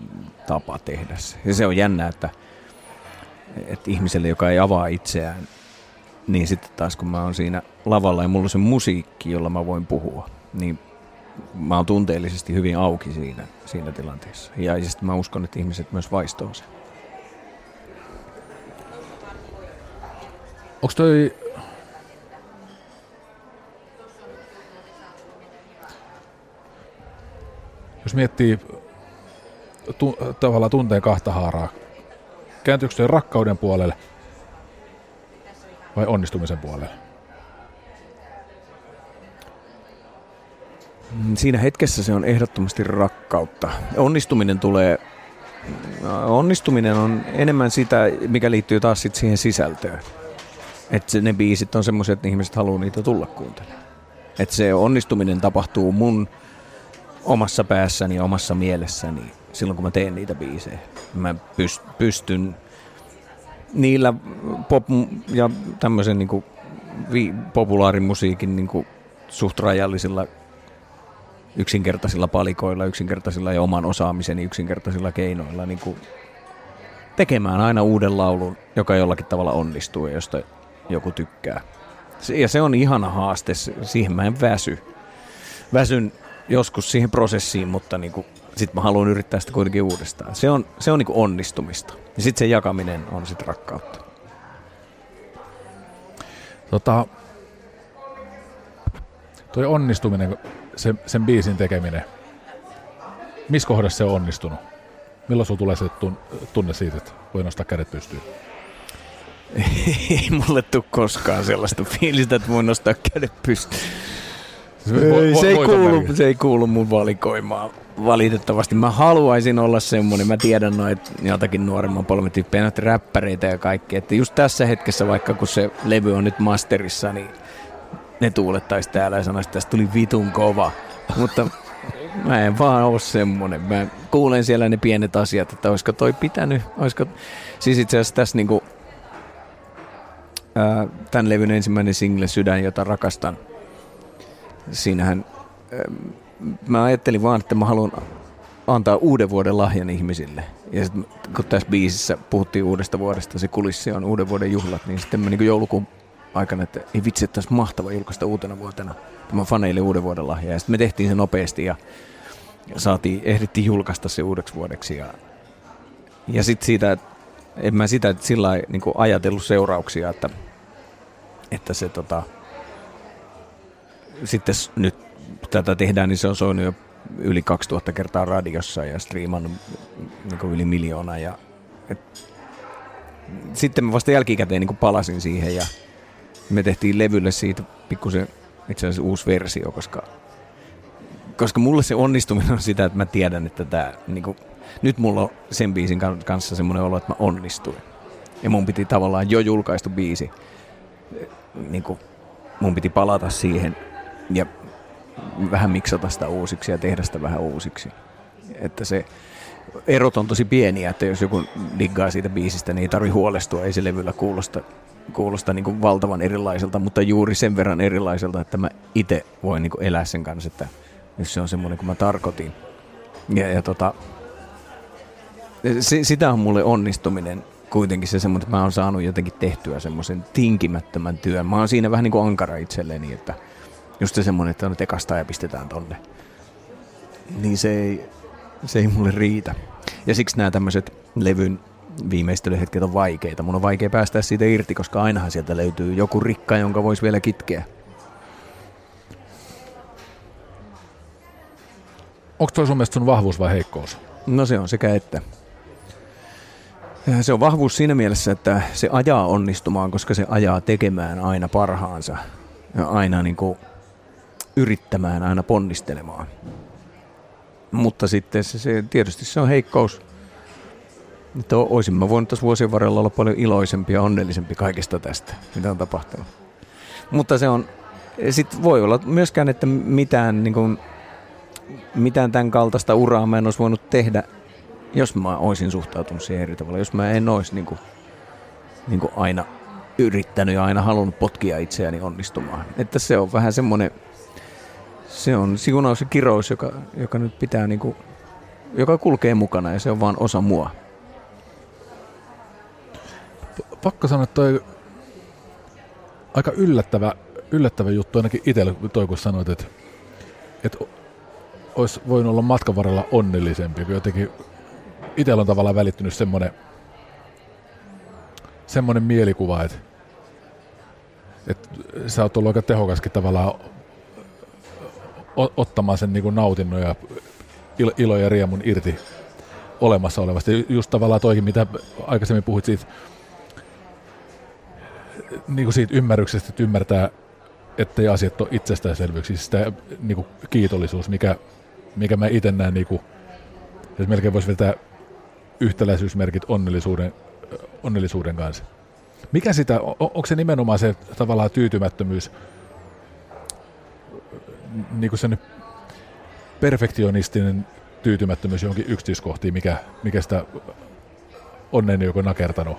C: tapa tehdä se. Ja se on jännä, että, että ihmiselle, joka ei avaa itseään, niin sitten taas kun mä oon siinä lavalla ja mulla on se musiikki, jolla mä voin puhua, niin mä oon tunteellisesti hyvin auki siinä, siinä tilanteessa. Ja, ja sitten mä uskon, että ihmiset myös vaistoo sen.
B: Onko toi... Jos miettii tu, tavallaan tunteen kahta haaraa, kääntyykö se rakkauden puolelle vai onnistumisen puolelle?
C: Mm, siinä hetkessä se on ehdottomasti rakkautta. Onnistuminen tulee äh, onnistuminen on enemmän sitä, mikä liittyy taas sit siihen sisältöön. Että ne biisit on semmoiset, että ihmiset haluaa niitä tulla kuuntelemaan. Että se onnistuminen tapahtuu mun omassa päässäni ja omassa mielessäni silloin, kun mä teen niitä biisejä. Mä pystyn niillä pop- ja tämmöisen niin populaarimusiikin niin suht rajallisilla yksinkertaisilla palikoilla, yksinkertaisilla ja oman osaamiseni yksinkertaisilla keinoilla niin tekemään aina uuden laulun, joka jollakin tavalla onnistuu ja josta joku tykkää. Ja se on ihana haaste, siihen mä en väsy. Väsyn joskus siihen prosessiin, mutta niin kuin, sit mä haluan yrittää sitä kuitenkin uudestaan. Se on, se on niin kuin onnistumista. Ja sitten se jakaminen on sitten rakkautta.
B: Tota, toi onnistuminen, se, sen biisin tekeminen, missä kohdassa se on onnistunut? Milloin sulla tulee se tunne siitä, että voi nostaa kädet pystyyn?
C: Ei mulle tule koskaan sellaista fiilistä, että voi nostaa kädet pystyyn. Se, ei, se, ei kuulu, se ei kuulu mun valikoimaan valitettavasti. Mä haluaisin olla semmonen, mä tiedän noit jotakin nuoremman polven tyyppejä, noita räppäreitä ja kaikki, että just tässä hetkessä, vaikka kun se levy on nyt masterissa, niin ne tuulettaisi täällä ja sanoisi, että tästä tuli vitun kova. Mutta mä en vaan ole semmonen. Mä kuulen siellä ne pienet asiat, että olisiko toi pitänyt, olisiko... Siis itse asiassa tässä niinku, tämän levyn ensimmäinen single Sydän, jota rakastan, siinähän mä ajattelin vaan, että mä haluan antaa uuden vuoden lahjan ihmisille. Ja sit, kun tässä biisissä puhuttiin uudesta vuodesta, se kulissi on uuden vuoden juhlat, niin sitten mä niin joulukuun aikana, että ei vitsi, että olisi mahtava julkaista uutena vuotena tämä faneille uuden vuoden lahja. Ja sitten me tehtiin se nopeasti ja, ja saatiin, ehdittiin julkaista se uudeksi vuodeksi. Ja, ja sitten siitä, en mä sitä sillä niin ajatellut seurauksia, että, että se tota, sitten nyt tätä tehdään, niin se on soinut jo yli 2000 kertaa radiossa ja striimannut niin yli miljoona. Ja, et, sitten mä vasta jälkikäteen niin palasin siihen ja me tehtiin levylle siitä pikkusen itse asiassa uusi versio, koska, koska mulle se onnistuminen on sitä, että mä tiedän, että tämä, niin kuin, nyt mulla on sen biisin kanssa semmoinen olo, että mä onnistuin. Ja mun piti tavallaan jo julkaistu biisi, niin kuin, mun piti palata siihen ja vähän miksata sitä uusiksi ja tehdä sitä vähän uusiksi. Että se erot on tosi pieniä, että jos joku diggaa siitä biisistä, niin ei tarvi huolestua, ei se levyllä kuulosta, kuulosta niin kuin valtavan erilaiselta, mutta juuri sen verran erilaiselta, että mä itse voin niin kuin elää sen kanssa, että jos se on semmoinen kuin mä tarkoitin. Ja, ja tota, se, sitä on mulle onnistuminen kuitenkin se semmoinen, että mä oon saanut jotenkin tehtyä semmoisen tinkimättömän työn. Mä oon siinä vähän niin kuin ankara itselleni, että – just se semmoinen, että on tekasta ja pistetään tonne. Niin se ei, se ei mulle riitä. Ja siksi nämä tämmöiset levyn viimeistelyhetket on vaikeita. Mun on vaikea päästä siitä irti, koska ainahan sieltä löytyy joku rikka, jonka voisi vielä kitkeä.
B: Onko toi sun mielestä sun vahvuus vai heikkous?
C: No se on sekä että. Se on vahvuus siinä mielessä, että se ajaa onnistumaan, koska se ajaa tekemään aina parhaansa. Ja aina niin kuin yrittämään, aina ponnistelemaan. Mutta sitten se, se, tietysti se on heikkous. Että olisin mä voinut tässä vuosien varrella olla paljon iloisempi ja onnellisempi kaikesta tästä, mitä on tapahtunut. Mutta se on, sitten voi olla myöskään, että mitään, niin kuin, mitään tämän kaltaista uraa mä en olisi voinut tehdä, jos mä olisin suhtautunut siihen eri tavalla. Jos mä en olisi niin kuin, niin kuin aina yrittänyt ja aina halunnut potkia itseäni onnistumaan. Että se on vähän semmoinen se on siunaus ja kirous, joka, joka nyt pitää niinku, joka kulkee mukana ja se on vaan osa mua.
B: Pakko sanoa, että toi aika yllättävä, yllättävä juttu ainakin itselle, toi kun sanoit, että, että olisi voinut olla matkan varrella onnellisempi, kun jotenkin itsellä on tavallaan välittynyt semmoinen, semmoinen mielikuva, että, että sä oot ollut aika tehokaskin tavallaan ottamaan sen niin nautinnon ja ilo ja riemun irti olemassa olevasta. Just tavallaan toikin, mitä aikaisemmin puhuit siitä, niin kuin siitä ymmärryksestä, että ymmärtää ettei asiat ole itsestäänselvyyksiä. Siis tämä niin kuin, kiitollisuus, mikä, mikä mä itse näen, niin kuin, että melkein voisi vetää yhtäläisyysmerkit onnellisuuden, onnellisuuden kanssa. Mikä sitä, on, onko se nimenomaan se tavallaan tyytymättömyys, niin kuin sen perfektionistinen tyytymättömyys johonkin yksityiskohtiin, mikä, mikä sitä onnen joko nakertanut?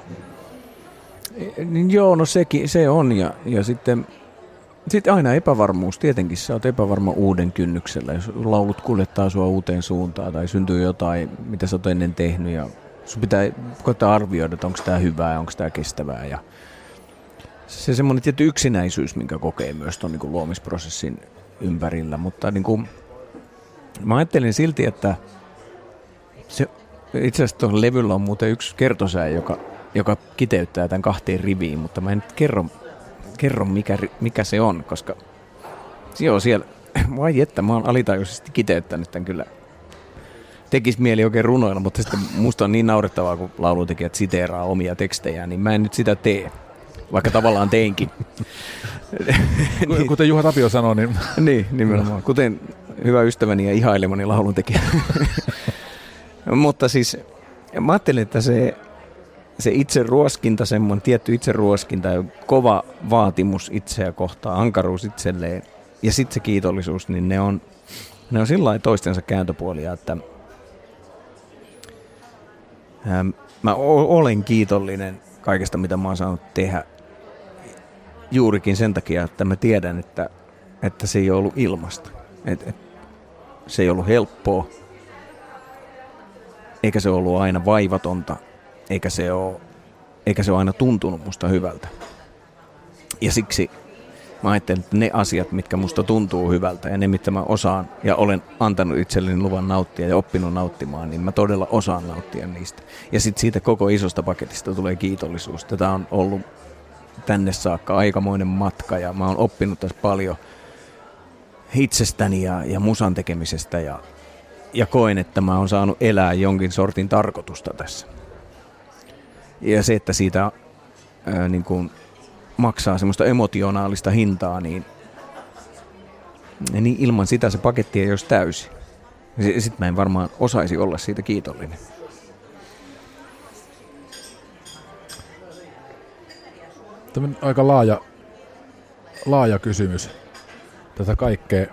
C: Niin joo, no sekin, se on. Ja, ja sitten, sitten aina epävarmuus. Tietenkin sä oot epävarma uuden kynnyksellä. Jos laulut kuljettaa sua uuteen suuntaan tai syntyy jotain, mitä sä oot ennen tehnyt. Ja sun pitää koittaa arvioida, että onko tämä hyvää onko tämä kestävää. Ja se semmoinen tietty yksinäisyys, minkä kokee myös tuon niin luomisprosessin ympärillä. Mutta niin kuin, mä ajattelin silti, että se, itse asiassa tuolla levyllä on muuten yksi kertosää, joka, joka kiteyttää tämän kahteen riviin, mutta mä en nyt kerro, kerro mikä, mikä se on, koska joo, siellä, vai että mä oon alitajuisesti kiteyttänyt tämän kyllä. Tekisi mieli oikein runoilla, mutta sitten musta on niin naurettavaa, kun laulutekijät siteeraa omia tekstejä, niin mä en nyt sitä tee vaikka tavallaan teinkin.
B: Kuten Juha Tapio sanoi, niin...
C: niin, nimenomaan. Kuten hyvä ystäväni ja ihailemani lauluntekijä. Mutta siis mä ajattelin, että se, se itse ruoskinta, semmoinen tietty itse ruoskinta ja kova vaatimus itseä kohtaan, ankaruus itselleen ja sitten se kiitollisuus, niin ne on, ne on sillä toistensa kääntöpuolia, että ähm, mä olen kiitollinen kaikesta, mitä mä oon saanut tehdä juurikin sen takia, että mä tiedän, että, että se ei ollut ilmasta. Et, et, se ei ollut helppoa, eikä se ollut aina vaivatonta, eikä se ole, eikä se ole aina tuntunut musta hyvältä. Ja siksi mä ajattelen, että ne asiat, mitkä musta tuntuu hyvältä ja ne, mitä mä osaan ja olen antanut itselleni luvan nauttia ja oppinut nauttimaan, niin mä todella osaan nauttia niistä. Ja sitten siitä koko isosta paketista tulee kiitollisuus. Tätä on ollut tänne saakka aikamoinen matka ja mä oon oppinut tässä paljon itsestäni ja, ja musan tekemisestä ja, ja koen, että mä oon saanut elää jonkin sortin tarkoitusta tässä. Ja se, että siitä ää, niin kuin maksaa semmoista emotionaalista hintaa, niin, niin ilman sitä se paketti ei olisi täysi. Sitten mä en varmaan osaisi olla siitä kiitollinen.
B: Tämä aika laaja, laaja kysymys tätä kaikkea,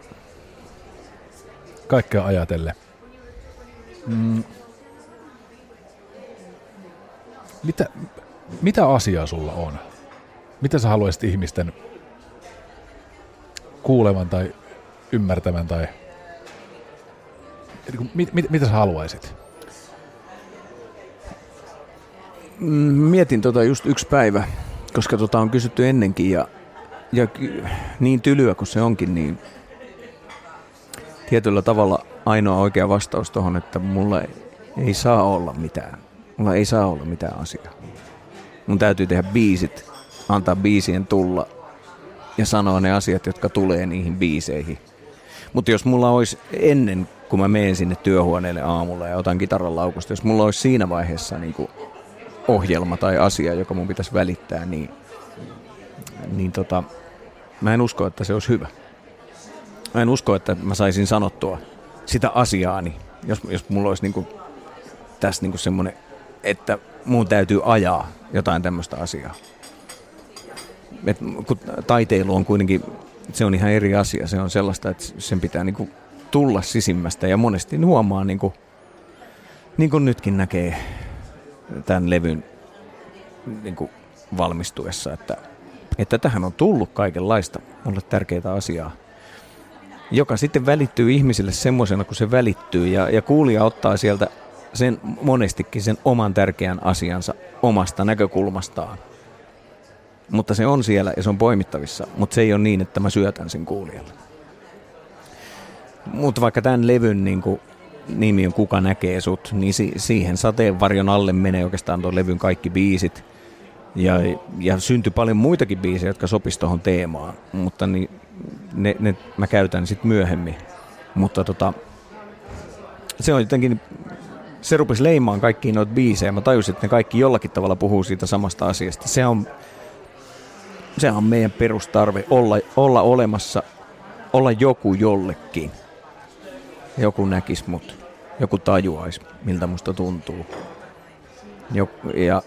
B: kaikkea ajatellen. Mm. Mitä, mitä asiaa sulla on? Mitä sä haluaisit ihmisten kuulevan tai ymmärtävän tai mit, mit, mitä sä haluaisit?
C: Mm, mietin tota just yksi päivä koska tota on kysytty ennenkin ja, ja niin tylyä kuin se onkin, niin tietyllä tavalla ainoa oikea vastaus tuohon, että mulla ei, ei saa olla mitään. Mulla ei saa olla mitään asiaa. Mun täytyy tehdä biisit, antaa biisien tulla ja sanoa ne asiat, jotka tulee niihin biiseihin. Mutta jos mulla olisi ennen, kun mä menen sinne työhuoneelle aamulla ja otan kitaran laukusta, jos mulla olisi siinä vaiheessa niin kuin ohjelma tai asia, joka mun pitäisi välittää, niin, niin tota, mä en usko, että se olisi hyvä. Mä en usko, että mä saisin sanottua sitä asiaani, jos, jos mulla olisi niinku tässä niinku semmoinen, että mun täytyy ajaa jotain tämmöistä asiaa. Et, kun taiteilu on kuitenkin, se on ihan eri asia. Se on sellaista, että sen pitää niinku tulla sisimmästä ja monesti huomaa, niinku, niin kuin nytkin näkee tämän levyn niin kuin valmistuessa, että, että tähän on tullut kaikenlaista mulle tärkeitä asiaa, joka sitten välittyy ihmisille semmoisena kuin se välittyy ja, ja kuulija ottaa sieltä sen monestikin sen oman tärkeän asiansa omasta näkökulmastaan. Mutta se on siellä ja se on poimittavissa, mutta se ei ole niin, että mä syötän sen kuulijalle. Mutta vaikka tämän levyn niin kuin nimi on Kuka näkee sut, niin si- siihen sateenvarjon alle menee oikeastaan tuon levyn kaikki biisit. Ja, ja syntyi paljon muitakin biisejä, jotka sopisi tuohon teemaan, mutta niin, ne, ne mä käytän sitten myöhemmin. Mutta tota, se on jotenkin, se rupesi leimaan kaikkiin noita biisejä. Mä tajusin, että ne kaikki jollakin tavalla puhuu siitä samasta asiasta. Se on, sehän on meidän perustarve olla, olla olemassa, olla joku jollekin. Joku näkisi mut, joku tajuaisi, miltä musta tuntuu. Jok, ja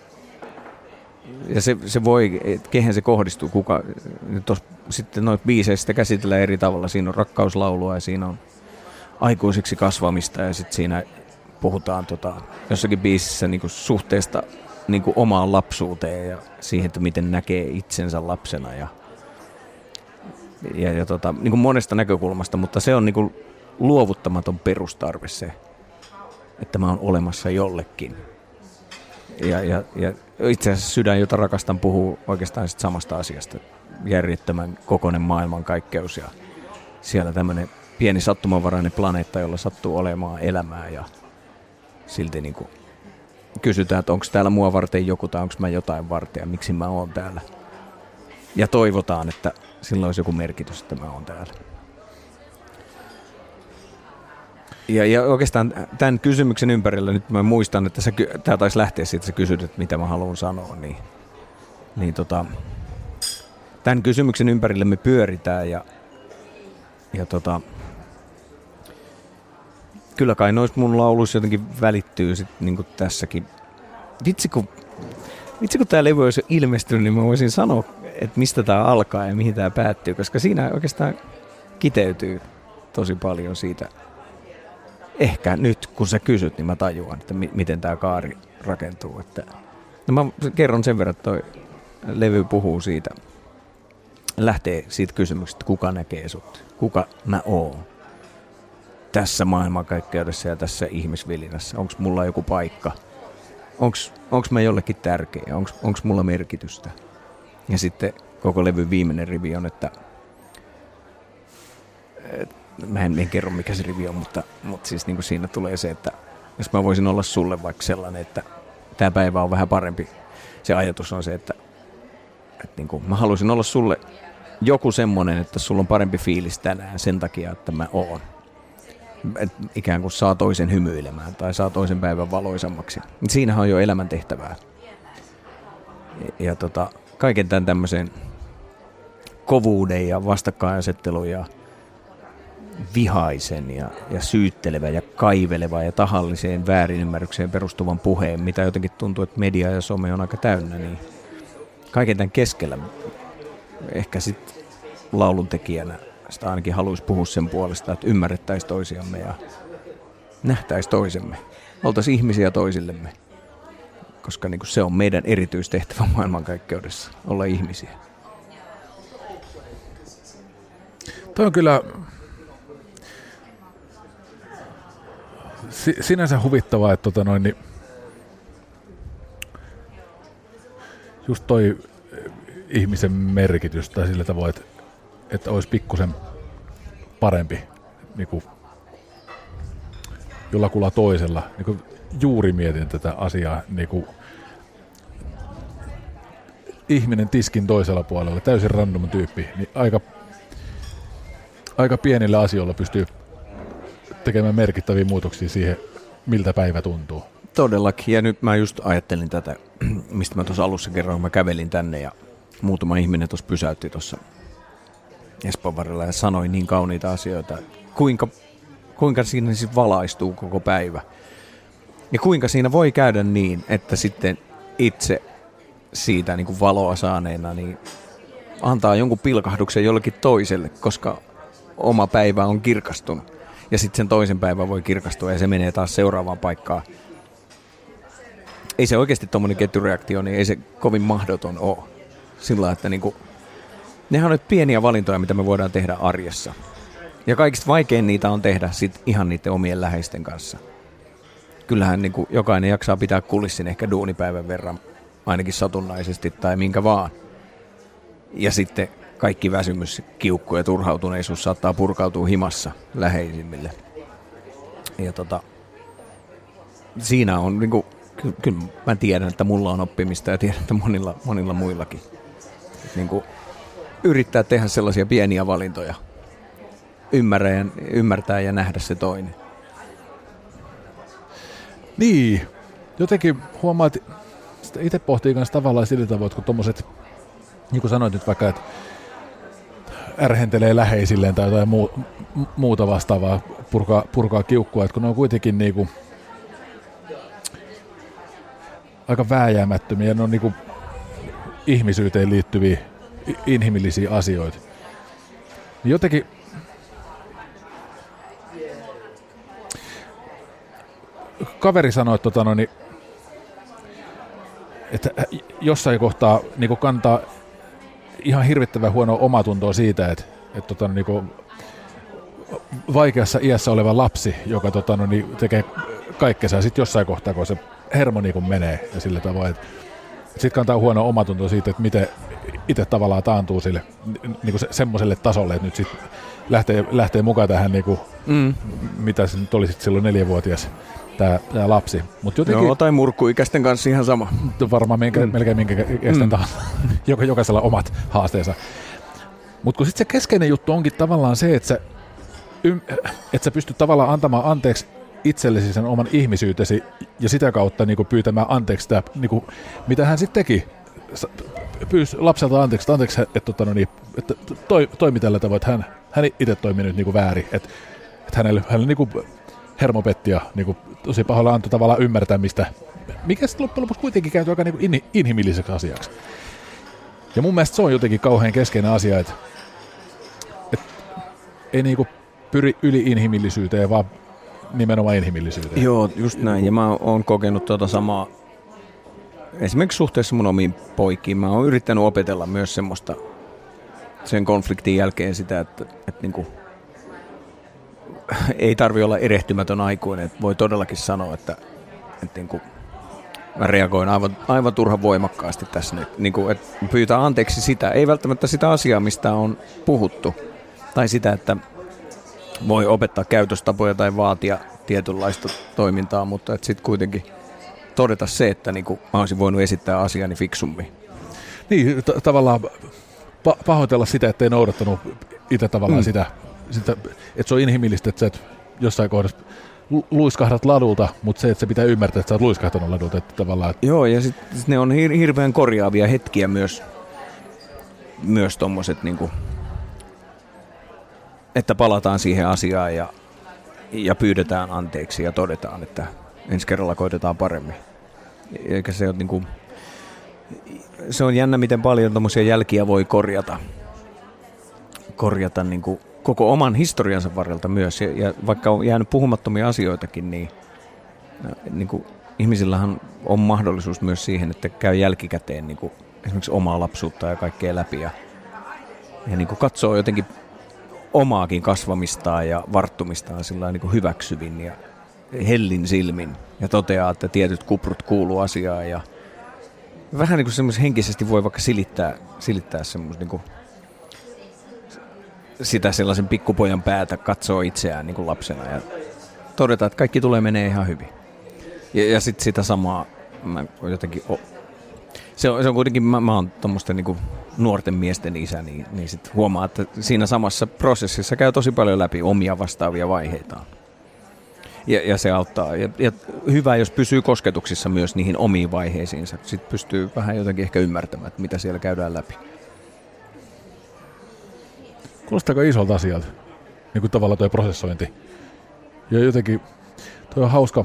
C: ja se, se voi, että kehen se kohdistuu, kuka, tos, sitten noita biiseistä käsitellään eri tavalla. Siinä on rakkauslaulua ja siinä on aikuisiksi kasvamista ja sitten siinä puhutaan tota, jossakin biisissä niinku suhteesta niinku omaan lapsuuteen ja siihen, että miten näkee itsensä lapsena ja, ja, ja tota, niinku monesta näkökulmasta, mutta se on niinku luovuttamaton perustarve se, että mä oon olemassa jollekin. Ja, ja, ja itse asiassa sydän, jota rakastan, puhuu oikeastaan samasta asiasta. Järjettömän kokoinen maailmankaikkeus ja siellä tämmöinen pieni sattumanvarainen planeetta, jolla sattuu olemaan elämää ja silti niin kuin kysytään, että onko täällä mua varten joku tai onko mä jotain varten ja miksi mä oon täällä. Ja toivotaan, että sillä olisi joku merkitys, että mä oon täällä. Ja, ja oikeastaan tämän kysymyksen ympärillä nyt mä muistan, että tämä taisi lähteä siitä, että sä kysyt, että mitä mä haluan sanoa, niin, niin tota, tämän kysymyksen ympärillä me pyöritään ja, ja tota, kyllä kai noissa mun lauluissa jotenkin välittyy sit niin tässäkin. Vitsi kun, vitsi kun tämä levy olisi ilmestynyt, niin mä voisin sanoa, että mistä tämä alkaa ja mihin tämä päättyy, koska siinä oikeastaan kiteytyy tosi paljon siitä. Ehkä nyt, kun sä kysyt, niin mä tajuan, että mi- miten tämä kaari rakentuu. Että, no mä kerron sen verran, että toi levy puhuu siitä, lähtee siitä kysymyksestä, kuka näkee sut, kuka mä oon tässä maailmankaikkeudessa ja tässä ihmisvilinässä? Onko mulla joku paikka? Onko mä jollekin tärkeä? Onko mulla merkitystä? Ja sitten koko levyn viimeinen rivi on, että et, mä en, en kerro mikä se rivi on, mutta, mutta siis niin siinä tulee se, että jos mä voisin olla sulle vaikka sellainen, että tämä päivä on vähän parempi. Se ajatus on se, että, että niin kuin, mä haluaisin olla sulle joku semmoinen, että sulla on parempi fiilis tänään sen takia, että mä oon ikään kuin saa toisen hymyilemään tai saa toisen päivän valoisammaksi. Siinähän on jo elämäntehtävää. Ja, ja tota, kaiken tämän tämmöisen kovuuden ja vastakkainasettelun ja vihaisen ja, ja syyttelevä ja kaiveleva ja tahalliseen väärinymmärrykseen perustuvan puheen, mitä jotenkin tuntuu, että media ja some on aika täynnä, niin kaiken tämän keskellä ehkä sitten lauluntekijänä sitä ainakin haluaisi puhua sen puolesta, että ymmärrettäisiin toisiamme ja nähtäisiin toisemme. Oltaisiin ihmisiä toisillemme, koska niin se on meidän erityistehtävä maailmankaikkeudessa, olla ihmisiä.
B: Toi on kyllä si- sinänsä huvittavaa, että tota noin, niin just toi ihmisen merkitys tai sillä tavoin, että että olisi pikkusen parempi niin kuin jollakulla toisella. Niin kuin juuri mietin tätä asiaa. Niin kuin ihminen tiskin toisella puolella, täysin random tyyppi, niin aika, aika pienillä asioilla pystyy tekemään merkittäviä muutoksia siihen, miltä päivä tuntuu.
C: Todellakin, ja nyt mä just ajattelin tätä, mistä mä tuossa alussa kerroin, mä kävelin tänne ja muutama ihminen tuossa pysäytti tuossa Espoon varrella ja sanoi niin kauniita asioita. Kuinka, kuinka siinä siis valaistuu koko päivä. Ja kuinka siinä voi käydä niin, että sitten itse siitä niin kuin valoa saaneena niin antaa jonkun pilkahduksen jollekin toiselle, koska oma päivä on kirkastunut. Ja sitten sen toisen päivän voi kirkastua ja se menee taas seuraavaan paikkaan. Ei se oikeasti tuommoinen ketjureaktio, niin ei se kovin mahdoton ole. Sillä että niin kuin nehän on nyt pieniä valintoja, mitä me voidaan tehdä arjessa. Ja kaikista vaikein niitä on tehdä sit ihan niiden omien läheisten kanssa. Kyllähän niin kuin jokainen jaksaa pitää kulissin ehkä duunipäivän verran, ainakin satunnaisesti tai minkä vaan. Ja sitten kaikki väsymys, kiukku ja turhautuneisuus saattaa purkautua himassa läheisimmille. Ja tota, siinä on niin kuin, kyllä mä tiedän, että mulla on oppimista ja tiedän, että monilla, monilla muillakin. niin kuin, yrittää tehdä sellaisia pieniä valintoja. Ymmärrä ja, ymmärtää ja nähdä se toinen.
B: Niin, jotenkin huomaa, että itse pohtii myös tavallaan sillä tavoin, että kun tuommoiset niin kuin sanoit nyt vaikka, että ärhentelee läheisilleen tai jotain muu, muuta vastaavaa, purkaa, purkaa kiukkua, että kun ne on kuitenkin niin kuin aika vääjäämättömiä, ne on niin kuin ihmisyyteen liittyviä inhimillisiä asioita. Niin jotenkin kaveri sanoi, että, tota, niin, että jossain kohtaa niin kantaa ihan hirvittävän huono omatuntoa siitä, että, että tota, vaikeassa iässä oleva lapsi, joka tota, niin, tekee kaikkensa ja sitten jossain kohtaa, kun se hermo menee ja sillä tavoin, että sitten kantaa huono omatunto siitä, että miten itse tavallaan taantuu sille niin kuin se, semmoiselle tasolle, että nyt sitten lähtee, lähtee mukaan tähän, niin kuin, mm. mitä se nyt oli sitten silloin neljävuotias tämä, tämä lapsi.
C: Mut jotenkin, Joo, tai murkkuikäisten kanssa ihan sama.
B: Varmaan minkä, mm. melkein minkä ikäisten mm. tahansa. Joka, jokaisella omat haasteensa. Mutta kun sitten se keskeinen juttu onkin tavallaan se, että sä, että sä pystyt tavallaan antamaan anteeksi itsellesi sen oman ihmisyytesi ja sitä kautta niin kuin pyytämään anteeksi sitä, niin kuin, mitä hän sitten teki. Pyysi lapselta anteeksi, anteeksi että, että, no niin, että toi, toimi tällä tavoin, että hän, hän itse toimi nyt niin kuin väärin. Että, että hänelle, hänelle niin kuin hermopetti ja niin kuin, tosi pahalla antoi tavallaan ymmärtämistä, mikä sitten loppujen lopuksi kuitenkin käyty aika niin kuin inhimilliseksi asiaksi. Ja mun mielestä se on jotenkin kauhean keskeinen asia, että, että ei niin kuin pyri yli-inhimillisyyteen, vaan nimenomaan inhimillisyyteen.
C: Joo, just näin. Ja mä oon kokenut tuota samaa esimerkiksi suhteessa mun omiin poikiin. Mä oon yrittänyt opetella myös semmoista sen konfliktin jälkeen sitä, että, että niin kuin, ei tarvi olla erehtymätön aikuinen. Että voi todellakin sanoa, että, että niin kuin, mä reagoin aivan, aivan turhan voimakkaasti tässä nyt. Niin kuin, että pyytää anteeksi sitä, ei välttämättä sitä asiaa, mistä on puhuttu. Tai sitä, että voi opettaa käytöstapoja tai vaatia tietynlaista toimintaa, mutta sitten kuitenkin todeta se, että niinku mä olisin voinut esittää asiani fiksummin.
B: Niin, t- tavallaan pa- pahoitella sitä, ettei noudattanut itse tavallaan mm. sitä, sitä, että se on inhimillistä, että sä et jossain kohdassa luiskahdat ladulta, mutta se, että se pitää ymmärtää, että sä oot luiskahtanut ladulta. Että tavallaan, että...
C: Joo, ja sitten sit ne on hir- hirveän korjaavia hetkiä myös, myös tommoset niinku, että palataan siihen asiaan ja, ja pyydetään anteeksi ja todetaan, että ensi kerralla koitetaan paremmin. Eikä se ole niin kuin, se on jännä, miten paljon tuommoisia jälkiä voi korjata, korjata niin kuin koko oman historiansa varrelta myös. Ja, ja vaikka on jäänyt puhumattomia asioitakin, niin, niin kuin ihmisillähän on mahdollisuus myös siihen, että käy jälkikäteen niin kuin esimerkiksi omaa lapsuutta ja kaikkea läpi ja, ja niin kuin katsoo jotenkin omaakin kasvamistaan ja varttumistaan sillä niin hyväksyvin ja hellin silmin ja toteaa, että tietyt kuprut kuuluu asiaan ja vähän niin kuin henkisesti voi vaikka silittää, silittää semmoista niin kuin sitä sellaisen pikkupojan päätä katsoo itseään niin kuin lapsena ja todeta, että kaikki tulee menee ihan hyvin. Ja, ja sitten sitä samaa mä jotenkin se on, se on kuitenkin, mä, mä oon tuommoisten niin nuorten miesten isä, niin, niin sit huomaa, että siinä samassa prosessissa käy tosi paljon läpi omia vastaavia vaiheita. Ja, ja se auttaa. Ja, ja hyvä, jos pysyy kosketuksissa myös niihin omiin vaiheisiinsa. Sitten pystyy vähän jotenkin ehkä ymmärtämään, että mitä siellä käydään läpi.
B: Kuulostaako isolta asialta? Niin kuin tavallaan tuo prosessointi. Ja jotenkin tuo on hauska,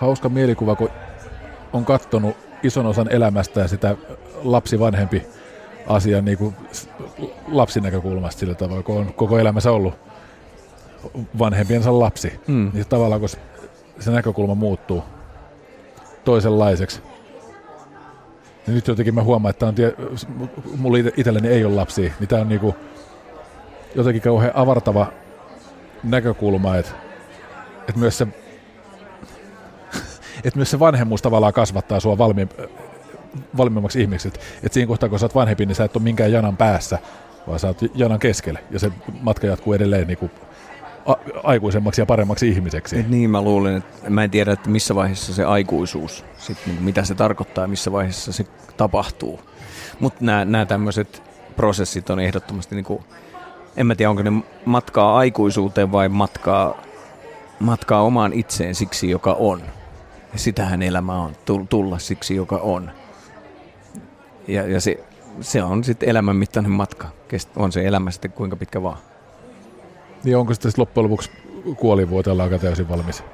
B: hauska mielikuva, kun on kattonut ison osan elämästä ja sitä lapsi-vanhempi asian niin lapsin näkökulmasta sillä tavalla, kun on koko elämänsä ollut vanhempiensa lapsi, mm. niin tavallaan kun se näkökulma muuttuu toisenlaiseksi, niin nyt jotenkin mä huomaan, että on tie, mulla itselleni ei ole lapsia, niin tämä on niinku jotenkin kauhean avartava näkökulma, että, että myös se että myös se vanhemmuus tavallaan kasvattaa sua valmi, valmiimmaksi ihmiseksi. Että et siinä kohtaa, kun sä oot vanhempi, niin sä et ole minkään janan päässä, vaan sä oot janan keskellä. Ja se matka jatkuu edelleen niin kuin aikuisemmaksi ja paremmaksi ihmiseksi.
C: Et niin mä luulen, että mä en tiedä, että missä vaiheessa se aikuisuus, sit, niin mitä se tarkoittaa ja missä vaiheessa se tapahtuu. Mutta nämä tämmöiset prosessit on ehdottomasti, niin kuin, en mä tiedä onko ne matkaa aikuisuuteen vai matkaa, matkaa omaan itseen siksi, joka on. Ja sitähän elämä on, tulla siksi, joka on. ja, ja se, se on sitten elämän mittainen matka. On se elämä sitten kuinka pitkä vaan.
B: Niin onko sitten loppujen lopuksi kuolivuoteella aika täysin valmis?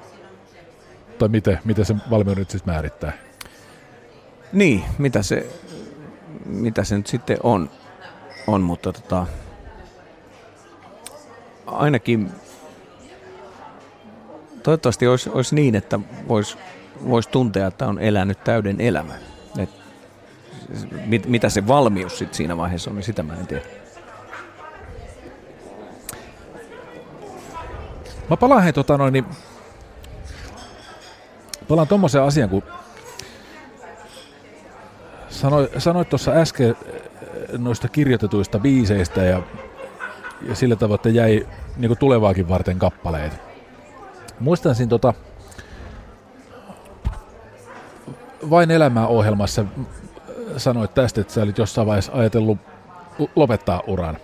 B: Tai miten, miten se valmius nyt siis määrittää?
C: Niin, mitä se, mitä se nyt sitten on, on mutta tota, ainakin toivottavasti olisi, olisi niin, että voisi vois tuntea, että on elänyt täyden elämän. Et, mit, mitä se valmius sitten siinä vaiheessa on, niin sitä mä en tiedä.
B: Mä palaan hei tota noin, niin palaan tuommoiseen asiaan, kun sanoit, sanoit tuossa äsken eh, noista kirjoitetuista biiseistä ja, ja sillä tavalla, että jäi niin tulevaakin varten kappaleet. Muistan siinä tota, vain elämää ohjelmassa sanoit tästä, että sä olit jossain vaiheessa ajatellut lopettaa uran.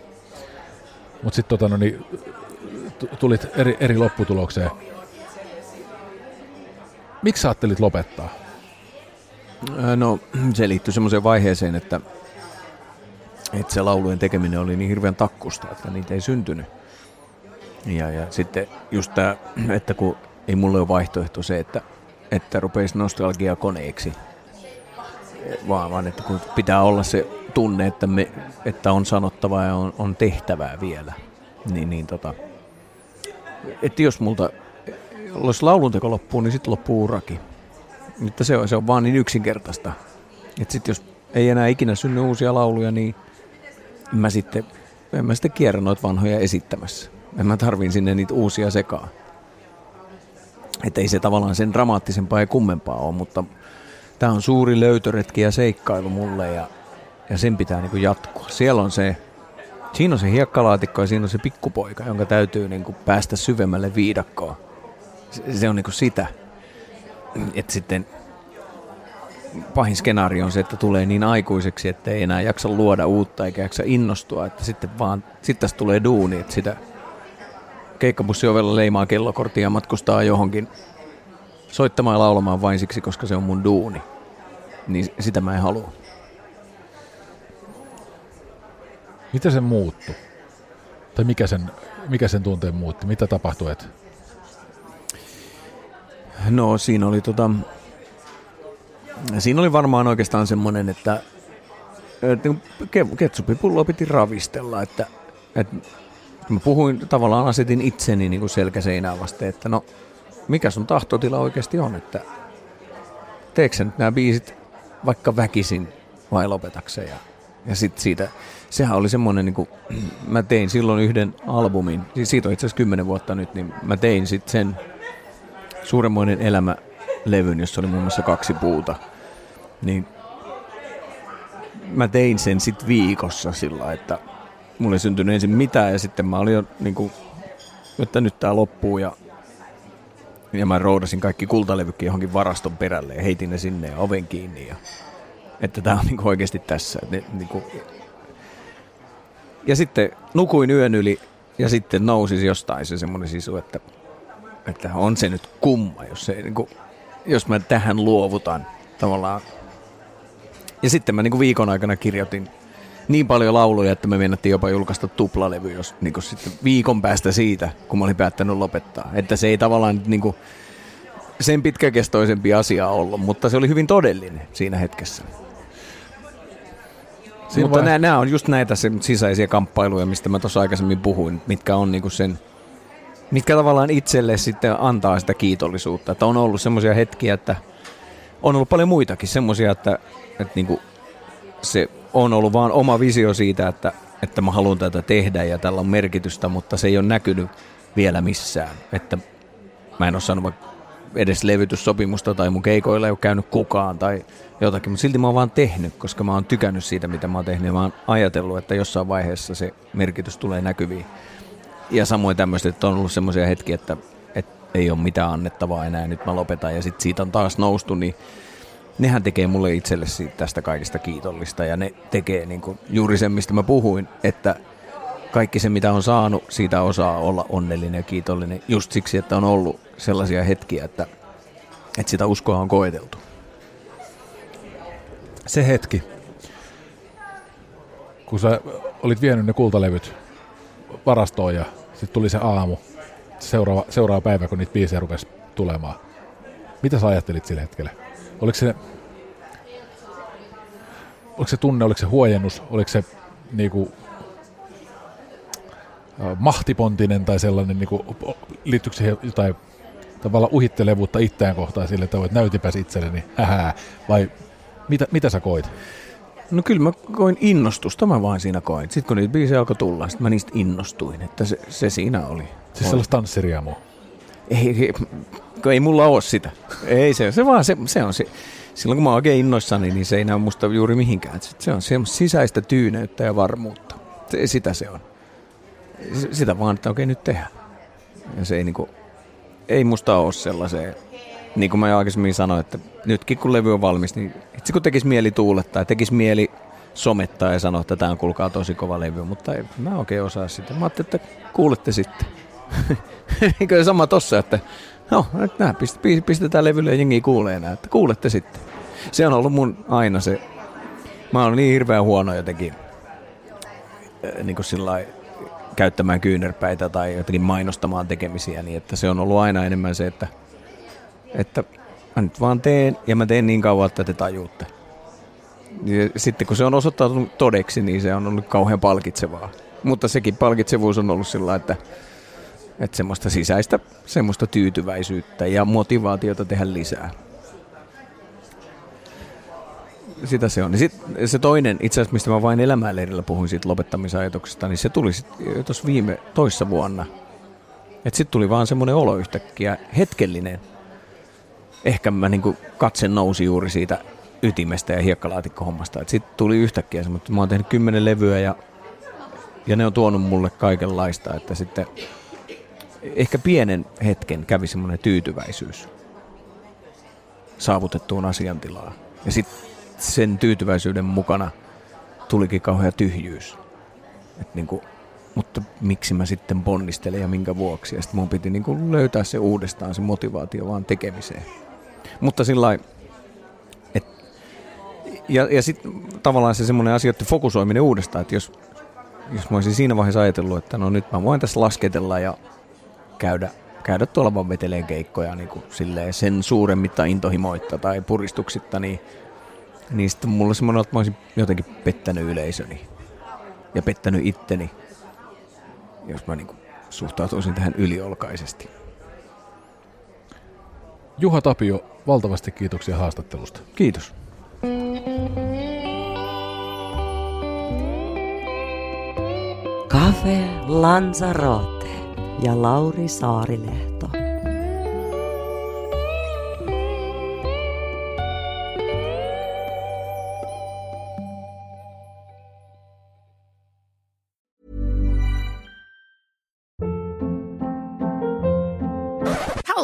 B: Mutta sitten tota, no niin, tulit eri, eri lopputulokseen. Miksi ajattelit lopettaa?
C: No se liittyy semmoiseen vaiheeseen, että, että se laulujen tekeminen oli niin hirveän takkusta, että niitä ei syntynyt. Ja, ja sitten just tämä, että kun ei mulle ole vaihtoehto se, että, että rupeisi nostalgia koneeksi, vaan, vaan että kun pitää olla se tunne, että, me, että on sanottavaa ja on, on tehtävää vielä, niin, niin tota, että jos multa jos laulunteko loppuu, niin sitten loppuu urakin. Että se on, se on vaan niin yksinkertaista. Että sitten jos ei enää ikinä synny uusia lauluja, niin mä sitten, en mä sitten kierrä noita vanhoja esittämässä. En mä tarvin sinne niitä uusia sekaa. Että ei se tavallaan sen dramaattisempaa ja kummempaa ole, mutta tämä on suuri löytöretki ja seikkailu mulle ja, ja sen pitää niin jatkua. Siellä on se Siinä on se hiekkalaatikko ja siinä on se pikkupoika, jonka täytyy niin kuin päästä syvemmälle viidakkoon. Se, on niin kuin sitä. Että sitten pahin skenaario on se, että tulee niin aikuiseksi, että ei enää jaksa luoda uutta eikä jaksa innostua, että sitten vaan, sitten tästä tulee duuni, että sitä keikkabussi ovella leimaa kellokorttia ja matkustaa johonkin soittamaan ja laulamaan vain siksi, koska se on mun duuni. Niin sitä mä en halua.
B: Mitä sen muuttu? Tai mikä sen, mikä sen tunteen muutti? Mitä tapahtui? Et?
C: No siinä oli tota, siinä oli varmaan oikeastaan semmoinen, että, että ketsupipulloa piti ravistella, että, että mä puhuin, tavallaan asetin itseni niin kuin selkäseinään vasten, että no mikä sun tahtotila oikeasti on, että teekö nyt nämä biisit vaikka väkisin vai lopetakseen ja, ja sitten siitä sehän oli semmoinen, niin kuin, mä tein silloin yhden albumin, siis siitä on itse asiassa kymmenen vuotta nyt, niin mä tein sitten sen suuremmoinen elämälevyn, jossa oli muun muassa kaksi puuta. Niin mä tein sen sitten viikossa sillä että mulle ei syntynyt ensin mitään ja sitten mä olin jo niin kuin, että nyt tää loppuu ja, ja mä roudasin kaikki kultalevykin johonkin varaston perälle ja heitin ne sinne ja oven kiinni ja että tää on niin oikeasti tässä. Ne, niin kuin, ja sitten nukuin yön yli ja sitten nousi jostain se semmoinen sisu, että, että on se nyt kumma, jos, se, niin kuin, jos mä tähän luovutan tavallaan. Ja sitten mä niin kuin viikon aikana kirjoitin niin paljon lauluja, että me mennettiin jopa julkaista tuplalevy, jos niin kuin sitten viikon päästä siitä, kun mä olin päättänyt lopettaa. Että se ei tavallaan niin kuin, sen pitkäkestoisempi asia ollut, mutta se oli hyvin todellinen siinä hetkessä. Siinä Mutta nämä, nämä on just näitä sisäisiä kamppailuja, mistä mä tuossa aikaisemmin puhuin, mitkä on niinku sen, mitkä tavallaan itselle sitten antaa sitä kiitollisuutta. Että on ollut semmoisia hetkiä, että on ollut paljon muitakin semmoisia, että, että niinku se on ollut vaan oma visio siitä, että, että mä haluan tätä tehdä ja tällä on merkitystä, mutta se ei ole näkynyt vielä missään. Että mä en ole saanut edes levytyssopimusta tai mun keikoilla ei ole käynyt kukaan tai jotakin, mutta silti mä oon vaan tehnyt, koska mä oon tykännyt siitä, mitä mä oon tehnyt. Ja mä oon ajatellut, että jossain vaiheessa se merkitys tulee näkyviin. Ja samoin tämmöistä, että on ollut semmoisia hetkiä, että, että ei ole mitään annettavaa enää, nyt mä lopetan. Ja sitten siitä on taas noustu, niin nehän tekee mulle itselle tästä kaikista kiitollista. Ja ne tekee niin kuin juuri sen, mistä mä puhuin, että kaikki se, mitä on saanut, siitä osaa olla onnellinen ja kiitollinen. Just siksi, että on ollut sellaisia hetkiä, että, että sitä uskoa on koeteltu.
B: Se hetki. kun sä olit vienyt ne kultalevyt varastoon ja sitten tuli se aamu, seuraava, seuraava päivä, kun niitä biisejä rupesi tulemaan. Mitä sä ajattelit sillä hetkellä? Oliko se, oliko se tunne, oliko se huojennus, oliko se niinku, mahtipontinen tai sellainen, niinku, liittyykö siihen jotain tavallaan uhittelevuutta itseään kohtaan sille, että näytipäs itselleni, hähää, vai mitä, mitä sä koit?
C: No kyllä mä koin innostusta, mä vaan siinä koin. Sitten kun niitä biisejä alkoi tulla, sitten mä niistä innostuin, että se, se siinä oli.
B: Siis sellaista tanssiriamua?
C: Ei, ei, ei mulla ole sitä. Ei se, se vaan se, se on se. Silloin kun mä oon oikein innoissani, niin se ei näy musta juuri mihinkään. Se on se sisäistä tyyneyttä ja varmuutta. Se, sitä se on. Sitä vaan, että okei nyt tehdään. Ja se ei niinku, ei musta ole sellaiseen, niin kuin mä aikaisemmin sanoin, että nytkin kun levy on valmis, niin itse kun tekisi mieli tuulettaa ja tekisi mieli somettaa ja sanoa, että tämä on kuulkaa tosi kova levy, mutta ei mä oikein osaa sitä. Mä ajattelin, että kuulette sitten. Eikö sama tossa, että no, nyt nää pistetään levylle ja jengi kuulee nää, että kuulette sitten. Se on ollut mun aina se, mä oon niin hirveän huono jotenkin, niin kuin sillä käyttämään kyynärpäitä tai jotenkin mainostamaan tekemisiä, niin että se on ollut aina enemmän se, että, että mä nyt vaan teen ja mä teen niin kauan, että te tajuutte. Ja sitten kun se on osoittautunut todeksi, niin se on ollut kauhean palkitsevaa. Mutta sekin palkitsevuus on ollut sillä, että, että semmoista sisäistä semmoista tyytyväisyyttä ja motivaatiota tehdä lisää sitä se on. Niin sit, se toinen, itse asiassa mistä mä vain elämäleirillä puhuin siitä lopettamisajatuksesta, niin se tuli tuossa viime toissa vuonna. Että sitten tuli vaan semmoinen olo yhtäkkiä, hetkellinen. Ehkä mä niinku katse nousi juuri siitä ytimestä ja hiekkalaatikkohommasta. Sitten tuli yhtäkkiä semmoinen, että mä oon tehnyt kymmenen levyä ja, ja ne on tuonut mulle kaikenlaista, että sitten ehkä pienen hetken kävi semmoinen tyytyväisyys saavutettuun asiantilaan. Ja sitten sen tyytyväisyyden mukana tulikin kauhea tyhjyys. Et niin kuin, mutta miksi mä sitten ponnistelin ja minkä vuoksi. Ja sitten mun piti niin kuin löytää se uudestaan, se motivaatio vaan tekemiseen. Mutta sillä ja, ja sitten tavallaan se semmoinen asioiden fokusoiminen uudestaan, että jos, jos mä olisin siinä vaiheessa ajatellut, että no nyt mä voin tässä lasketella ja käydä, käydä tuolla vaan veteleen keikkoja niin kuin sen suuremmitta intohimoitta tai puristuksitta, niin niin sitten mulla semmoinen, että mä olisin jotenkin pettänyt yleisöni ja pettänyt itteni, jos mä niin suhtautuisin tähän yliolkaisesti.
B: Juha Tapio, valtavasti kiitoksia haastattelusta.
C: Kiitos.
D: Cafe Lanzarote ja Lauri Saarilehto.